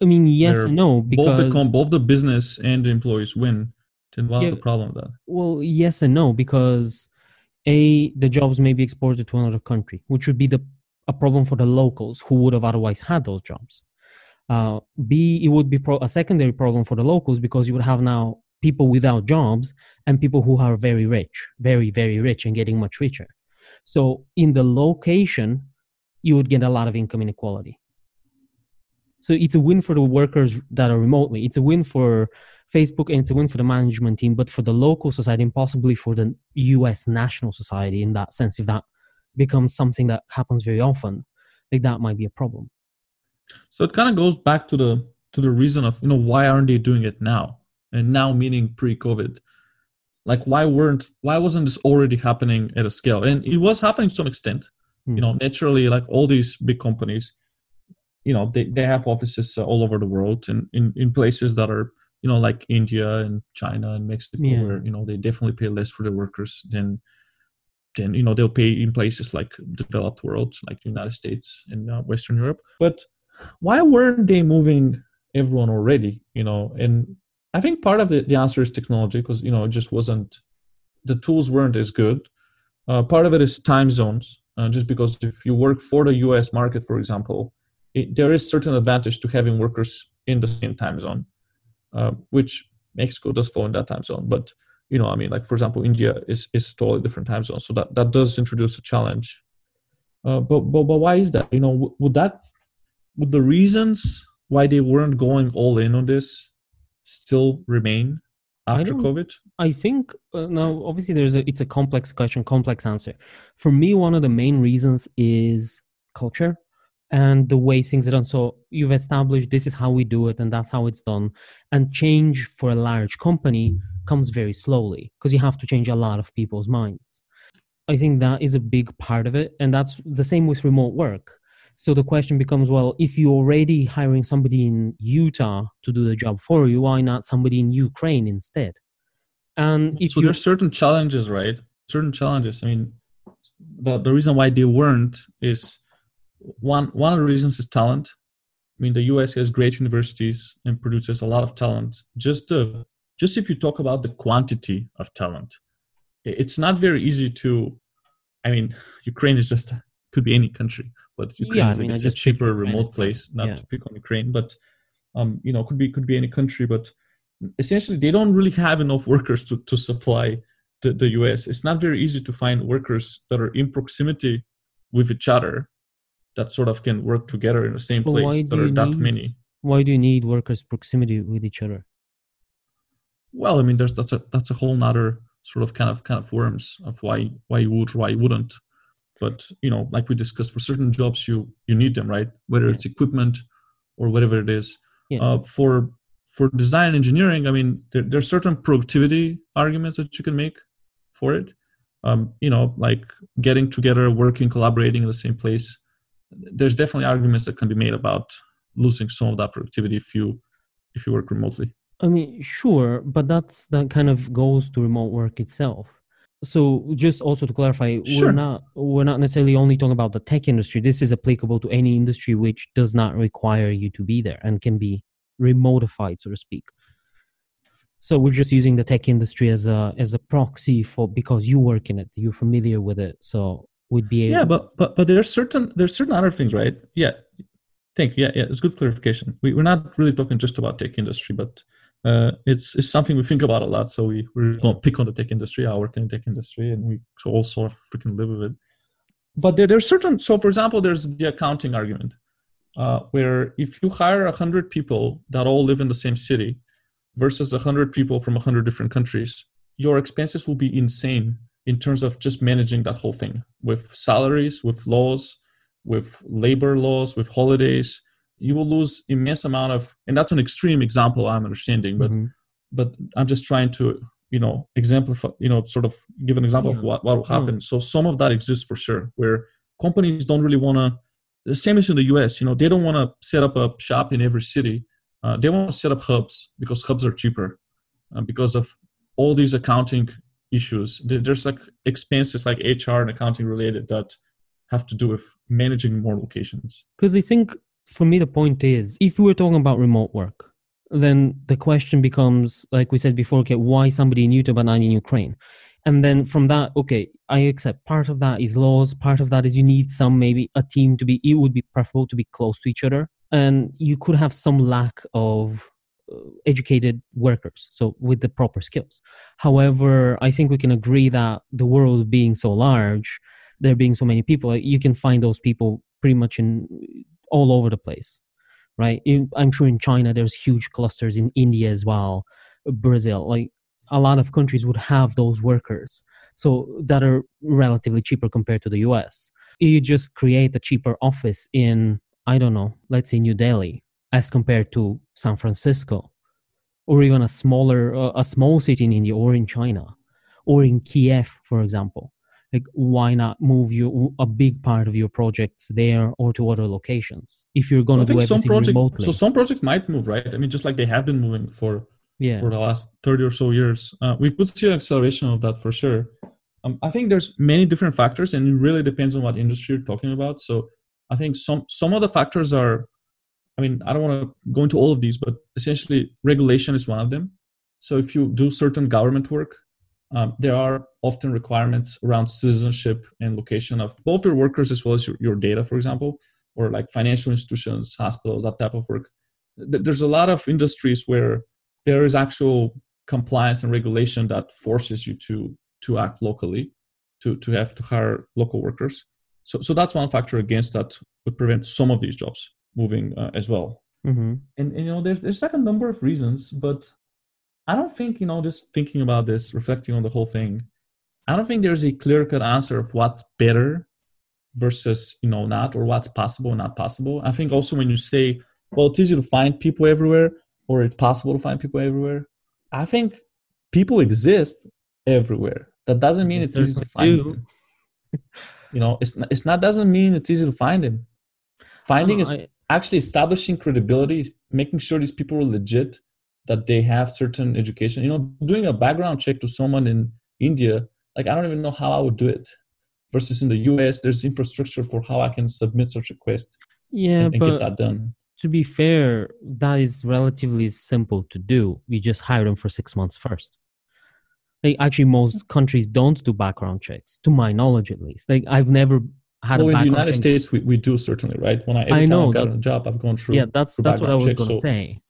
I mean, yes Where and no both the because com- both the business and the employees win. Then what's Yeah. the problem with that? well, yes and no because a the jobs may be exported to another country, which would be the a problem for the locals who would have otherwise had those jobs. Uh, B, it would be pro- a secondary problem for the locals because you would have now people without jobs and people who are very rich, very very rich and getting much richer. So in the location, you would get a lot of income inequality. So it's a win for the workers that are remotely. It's a win for Facebook and it's a win for the management team, but for the local society and possibly for the US national society in that sense, if that becomes something that happens very often, like that might be a problem. So it kind of goes back to the to the reason of you know why aren't they doing it now? And now meaning pre-COVID. Like why weren't why wasn't this already happening at a scale? And it was happening to some extent. Hmm. You know, naturally, like all these big companies, you know, they, they have offices uh, all over the world and in, in places that are you know like India and China and Mexico, Yeah. where you know they definitely pay less for their workers than than you know they'll pay in places like developed world, like the United States and uh, Western Europe. But why weren't they moving everyone already you know and i think part of the, the answer is technology because you know it just wasn't the tools weren't as good uh, part of it is time zones uh, just because if you work for the us market for example it, there is certain advantage to having workers in the same time zone uh, which mexico does fall in that time zone. But you know i mean like for example india is is totally different time zone. So that that does introduce a challenge. Uh, but, but but why is that? You know would that would the reasons why they weren't going all in on this still remain I after don't- COVID? I think uh, now obviously there's a it's a complex question, complex answer. For me, one of the main reasons is culture and the way things are done. So you've established this is how we do it and that's how it's done. And change for a large company comes very slowly because you have to change a lot of people's minds. I think that is a big part of it. And that's the same with remote work. So the question becomes well, if you're already hiring somebody in Utah to do the job for you, why not somebody in Ukraine instead? And if so there's certain challenges, right? Certain challenges. I mean, the the reason why they weren't is one one of the reasons is talent. I mean, the U.S. has great universities and produces a lot of talent. Just the just if you talk about the quantity of talent, it's not very easy to. I mean, [laughs] Ukraine is just could be any country, but Ukraine Yeah, I is mean, I I guess, a cheaper remote place. Not yeah. to pick on Ukraine, but um, you know, could be could be any country, but essentially they don't really have enough workers to, to supply the, the US. It's not very easy to find workers that are in proximity with each other that sort of can work together in the same But place that are you that many. why do you need workers proximity with each other? Well, I mean there's that's a that's a whole nother sort of kind of kind of worms of why why you would why you wouldn't. But you know, like we discussed, for certain jobs you you need them, right? Whether Yeah. it's equipment or whatever it is. Yeah. Uh, for for design engineering, I mean, there, there are certain productivity arguments that you can make for it. Um, you know, like getting together, working, collaborating in the same place. There's definitely arguments that can be made about losing some of that productivity if you if you work remotely. I mean, sure, but that's that kind of goes to remote work itself. So just also to clarify, Sure. we're not we're not necessarily only talking about the tech industry. This is applicable to any industry which does not require you to be there and can be remotified, so to speak. So we're just using the tech industry as a as a proxy for because you work in it, you're familiar with it, so we'd be able. Yeah, but but but there's certain there's certain other things, right? Yeah, thank you. Yeah, yeah, it's good clarification. We, we're not really talking just about tech industry, but uh, it's it's something we think about a lot. So we we're going to pick on the tech industry. I work in the tech industry, and we all sort of freaking live with it. But there, there's certain. So, for example, there's the accounting argument, uh, where if you hire a hundred people that all live in the same city versus a hundred people from a hundred different countries, your expenses will be insane in terms of just managing that whole thing with salaries, with laws, with labor laws, with holidays. You will lose immense amount of, and that's an extreme example I'm understanding, but Mhm. but I'm just trying to you know exemplify, you know, sort of give an example of what what will happen. So some of that exists for sure, where companies don't really want to. The same as in the U.S. You know, they don't want to set up a shop in every city. Uh, they want to set up hubs because hubs are cheaper, uh, because of all these accounting issues. There's like expenses like HR and accounting related that have to do with managing more locations. Because I think for me, the point is if we were talking about remote work, then the question becomes, like we said before, okay, why somebody in Utah but not in Ukraine? And then from that, okay, I accept part of that is laws, part of that is you need some, maybe a team to be, it would be preferable to be close to each other. And you could have some lack of educated workers, so with the proper skills. However, I think we can agree that the world being so large, there being so many people, you can find those people pretty much in all over the place, right? I'm sure in China there's huge clusters in India as well, Brazil. Like a lot of countries would have those workers, so that are relatively cheaper compared to the U.S. You just create a cheaper office in I don't know, let's say New Delhi, as compared to San Francisco, or even a smaller uh, a small city in India or in China, or in Kiev, for example. Like why not move you a big part of your projects there or to other locations if you're going so to do everything some project, remotely? so some projects might move right? I mean just like they have been moving for yeah. for the last 30 or so years. Uh, we could see an acceleration of that for sure. Um, i think there's many different factors and it really depends on what industry you're talking about. So i think some some of the factors are i mean i don't want to go into all of these but essentially regulation is one of them so if you do certain government work um, there are often requirements around citizenship and location of both your workers as well as your, your data, for example, or like financial institutions, hospitals, that type of work. There's a lot of industries where there is actual compliance and regulation that forces you to to act locally, to to have to hire local workers. So so that's one factor against that would prevent some of these jobs moving uh, as well. Mm-hmm. And, and you know there's there's like a number of reasons, but I don't think, you know, just thinking about this, reflecting on the whole thing, I don't think there's a clear cut answer of what's better versus, you know, not, or what's possible and not possible. I think also when you say, well, it's easy to find people everywhere, or it's possible to find people everywhere, I think people exist everywhere. That doesn't mean it's easy to find them. you know, it's not, it's not doesn't mean it's easy to find them. Finding is I, actually establishing credibility, making sure these people are legit, that they have certain education. You know, doing a background check to someone in India, like I don't even know how I would do it. Versus in the US, there's infrastructure for how I can submit such a request. Yeah, and, and but get that done. To be fair, that is relatively simple to do. You just hire them for six months first. Like actually, most countries don't do background checks, to my knowledge at least. Like I've never had. Well, in the United. States, we, we do certainly, right? When I every I know time I got a job, I've gone through. Yeah, that's that's what I was going to so. say.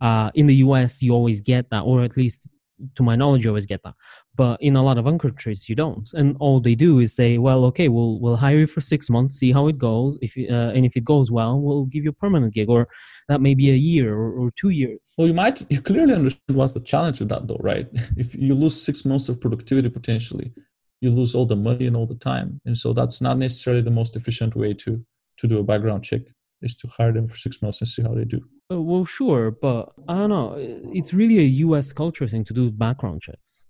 Uh, in the US, you always get that, or at least to my knowledge, you always get that. But in a lot of countries, you don't. And all they do is say, "Well, okay, we'll we'll hire you for six months, see how it goes. If uh, and if it goes well, we'll give you a permanent gig, or that may be a year or, or two years." Well, you might you clearly understand what's the challenge with that, though, right? [laughs] if you lose six months of productivity potentially, you lose all the money and all the time, and so that's not necessarily the most efficient way to to do a background check is to hire them for six months and see how they do. Uh, well, sure, but I don't know. It's really a U.S. culture thing to do background checks,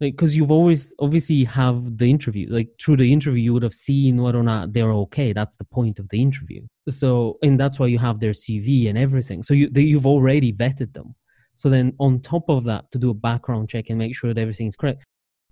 like because you've always obviously have the interview. Like through the interview, you would have seen whether or not they're okay. That's the point of the interview. So, and that's why you have their CV and everything. So you they, you've already vetted them. So then, on top of that, to do a background check and make sure that everything is correct.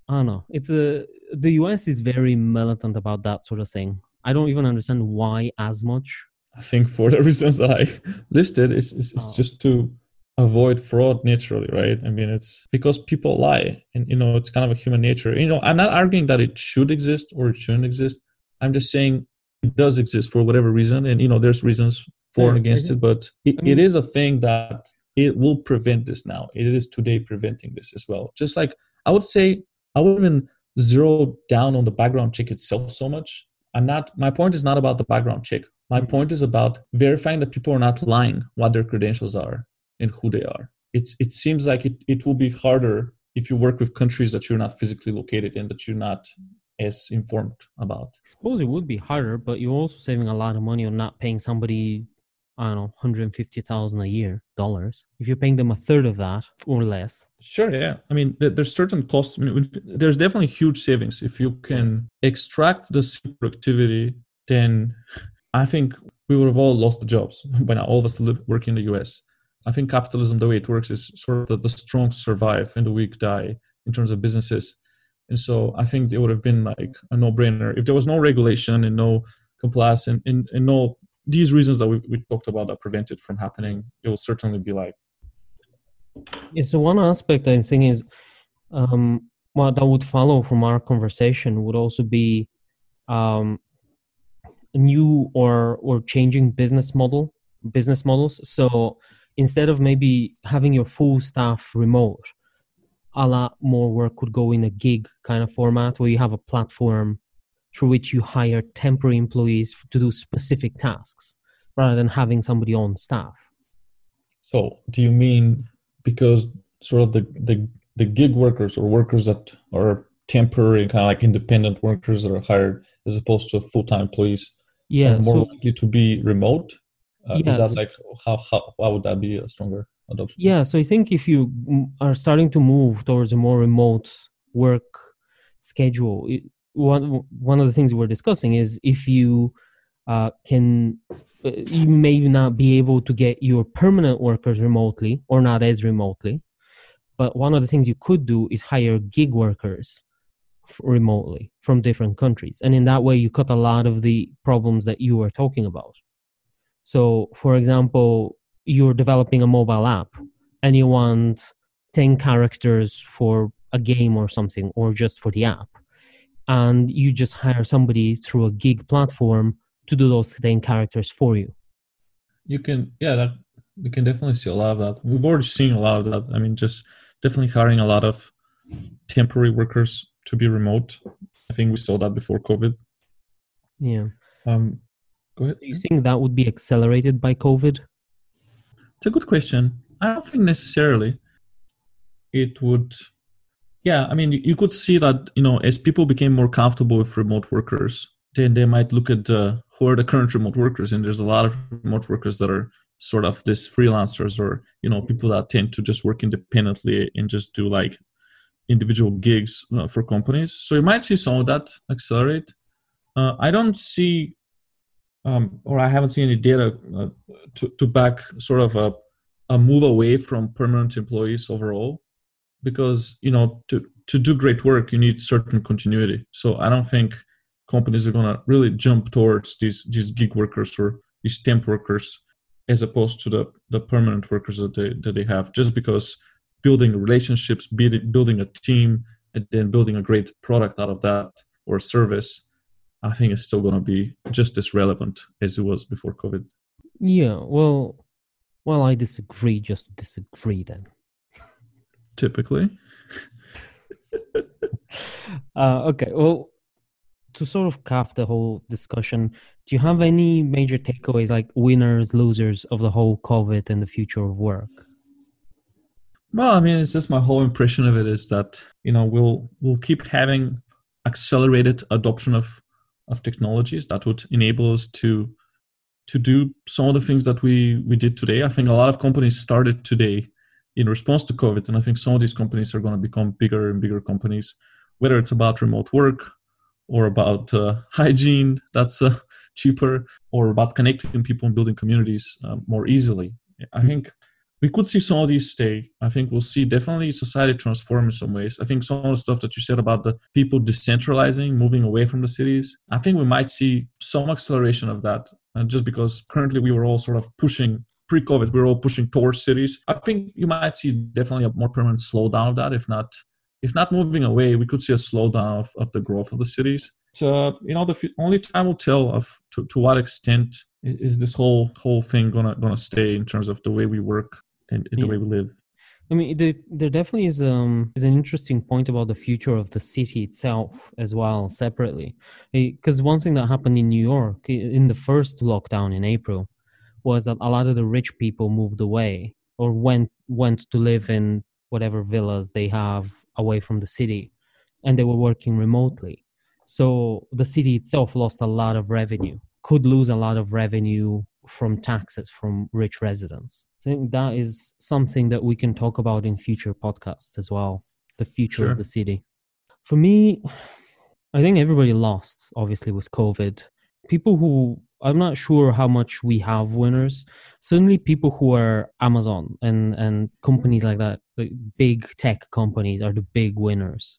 I don't know. It's a the U.S. is very militant about that sort of thing. I don't even understand why as much I think for the [laughs] reasons that I listed, is is, is oh. just to avoid fraud naturally, right? I mean, it's because people lie, and you know, it's kind of a human nature. You know, I'm not arguing that it should exist or it shouldn't exist. I'm just saying it does exist for whatever reason, and you know, there's reasons for and against it, but it, it is a thing that it will prevent this now. It is today preventing this as well. Just like I would say, I would even zero down on the background check itself so much. I'm not. My point is not about the background check. My mm-hmm. point is about verifying that people are not lying what their credentials are and who they are. It's, it seems like it, it will be harder if you work with countries that you're not physically located in, that you're not as informed about. I suppose it would be harder, but you're also saving a lot of money on not paying somebody, I don't know, 150,000 a year dollars. If you're paying them a third of that or less. Sure, yeah. I mean, there's certain costs. I mean, there's definitely huge savings if you can extract the productivity. Then I think we would have all lost the jobs [laughs] now, all of us live working in the US. I think capitalism, the way it works, is sort of the, strong survive and the weak die in terms of businesses. And so I think it would have been like a no-brainer if there was no regulation and no compliance and, and, and no these reasons that we, we talked about that prevent it from happening. It will certainly be like. Yeah, so one aspect I think is um, what that would follow from our conversation would also be um, new or or changing business model business models. So instead of maybe having your full staff remote, a lot more work could go in a gig kind of format where you have a platform through which you hire temporary employees to do specific tasks rather than having somebody on staff. So, do you mean because sort of the the, the gig workers or workers that are temporary kind of like independent workers that are hired as opposed to full time employees yeah, more so, likely to be remote? Uh, yes. Is that like how, how how would that be a stronger adoption? Yeah, so I think if you are starting to move towards a more remote work schedule, one one of the things we're discussing is if you uh, can uh, you may not be able to get your permanent workers remotely or not as remotely but one of the things you could do is hire gig workers remotely from different countries. And in that way you cut a lot of the problems that you were talking about. So for example you're developing a mobile app and you want 10 characters for a game or something or just for the app and you just hire somebody through a gig platform to do those 10 characters for you You can, yeah, that we can definitely see a lot of that. We've already seen a lot of that. I mean, just definitely hiring a lot of temporary workers to be remote. I think we saw that before COVID. yeah Um, go ahead. do you think that would be accelerated by covid It's a good question. I don't think necessarily it would. Yeah, I mean, you could see that you know as people became more comfortable with remote workers, then they might look at uh, who are the current remote workers, and there's a lot of remote workers that are sort of these freelancers or you know people that tend to just work independently and just do like individual gigs uh, for companies. So you might see some of that accelerate. Uh, I don't see um, or I haven't seen any data uh, to, to back sort of a, a move away from permanent employees overall because you know to, to do great work you need certain continuity so i don't think companies are going to really jump towards these these gig workers or these temp workers as opposed to the the permanent workers that they that they have just because building relationships building a team and then building a great product out of that or service I think it's still going to be just as relevant as it was before COVID. yeah well well i disagree just disagree then Typically, [laughs] uh, okay well to sort of cap the whole discussion do you have any major takeaways like winners losers of the whole covid and the future of work well, I mean, it's just my whole impression of it is that you know we'll we'll keep having accelerated adoption of of technologies that would enable us to to do some of the things that we we did today. I think a lot of companies started today in response to COVID, and I think some of these companies are going to become bigger and bigger companies. Whether it's about remote work or about uh, [laughs] hygiene that's uh, [laughs] cheaper, or about connecting people and building communities uh, more easily. I think we could see some of these stay. I think we'll see definitely society transform in some ways. I think some of the stuff that you said about the people decentralizing, moving away from the cities, I think we might see some acceleration of that. And just because currently we were all sort of pushing pre-COVID, we were all pushing towards cities. I think you might see definitely a more permanent slowdown of that. If not, if not moving away, we could see a slowdown of, of the growth of the cities. So you know, the f- only time will tell of to, to what extent is this whole whole thing gonna gonna stay in terms of the way we work and the Yeah. way we live. I mean, there, there definitely is um is an interesting point about the future of the city itself as well, separately. Because one thing that happened in New York in the first lockdown in April was that a lot of the rich people moved away or went went to live in whatever villas they have away from the city, and they were working remotely. So the city itself lost a lot of revenue, could lose a lot of revenue from taxes from rich residents. I think that is something that we can talk about in future podcasts as well. The future Sure. of the city. For me, I think everybody lost, obviously, with COVID. People who I'm not sure how much we have winners. Certainly, people who are Amazon and and companies like that, big tech companies, are the big winners.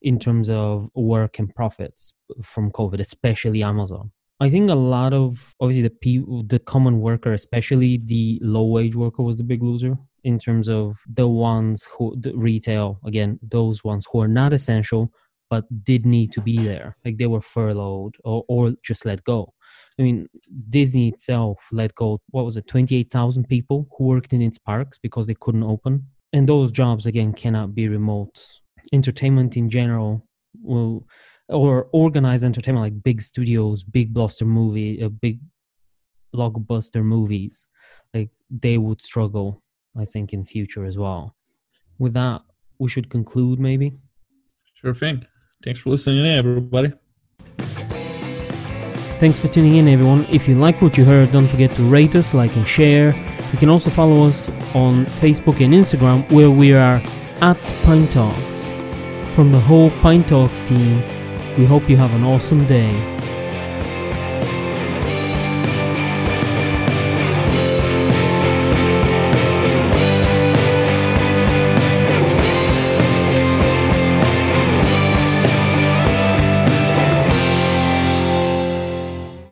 in terms of work and profits from COVID, especially Amazon. I think a lot of obviously the people, the common worker, especially the low wage worker, was the big loser in terms of the ones who the retail again, those ones who are not essential but did need to be there, like they were furloughed or, or just let go. I mean, Disney itself let go what was it, twenty eight thousand people who worked in its parks because they couldn't open, and those jobs again cannot be remote. Entertainment in general will or organized entertainment like big studios, big blockbuster movie, uh, big blockbuster movies, like they would struggle, I think, in future as well. With that, we should conclude maybe. Sure thing. Thanks for listening in, everybody. Thanks for tuning in, everyone. If you like what you heard, don't forget to rate us, like, and share. You can also follow us on Facebook and Instagram, where we are at Pine Talks. From the whole Pine Talks team, we hope you have an awesome day.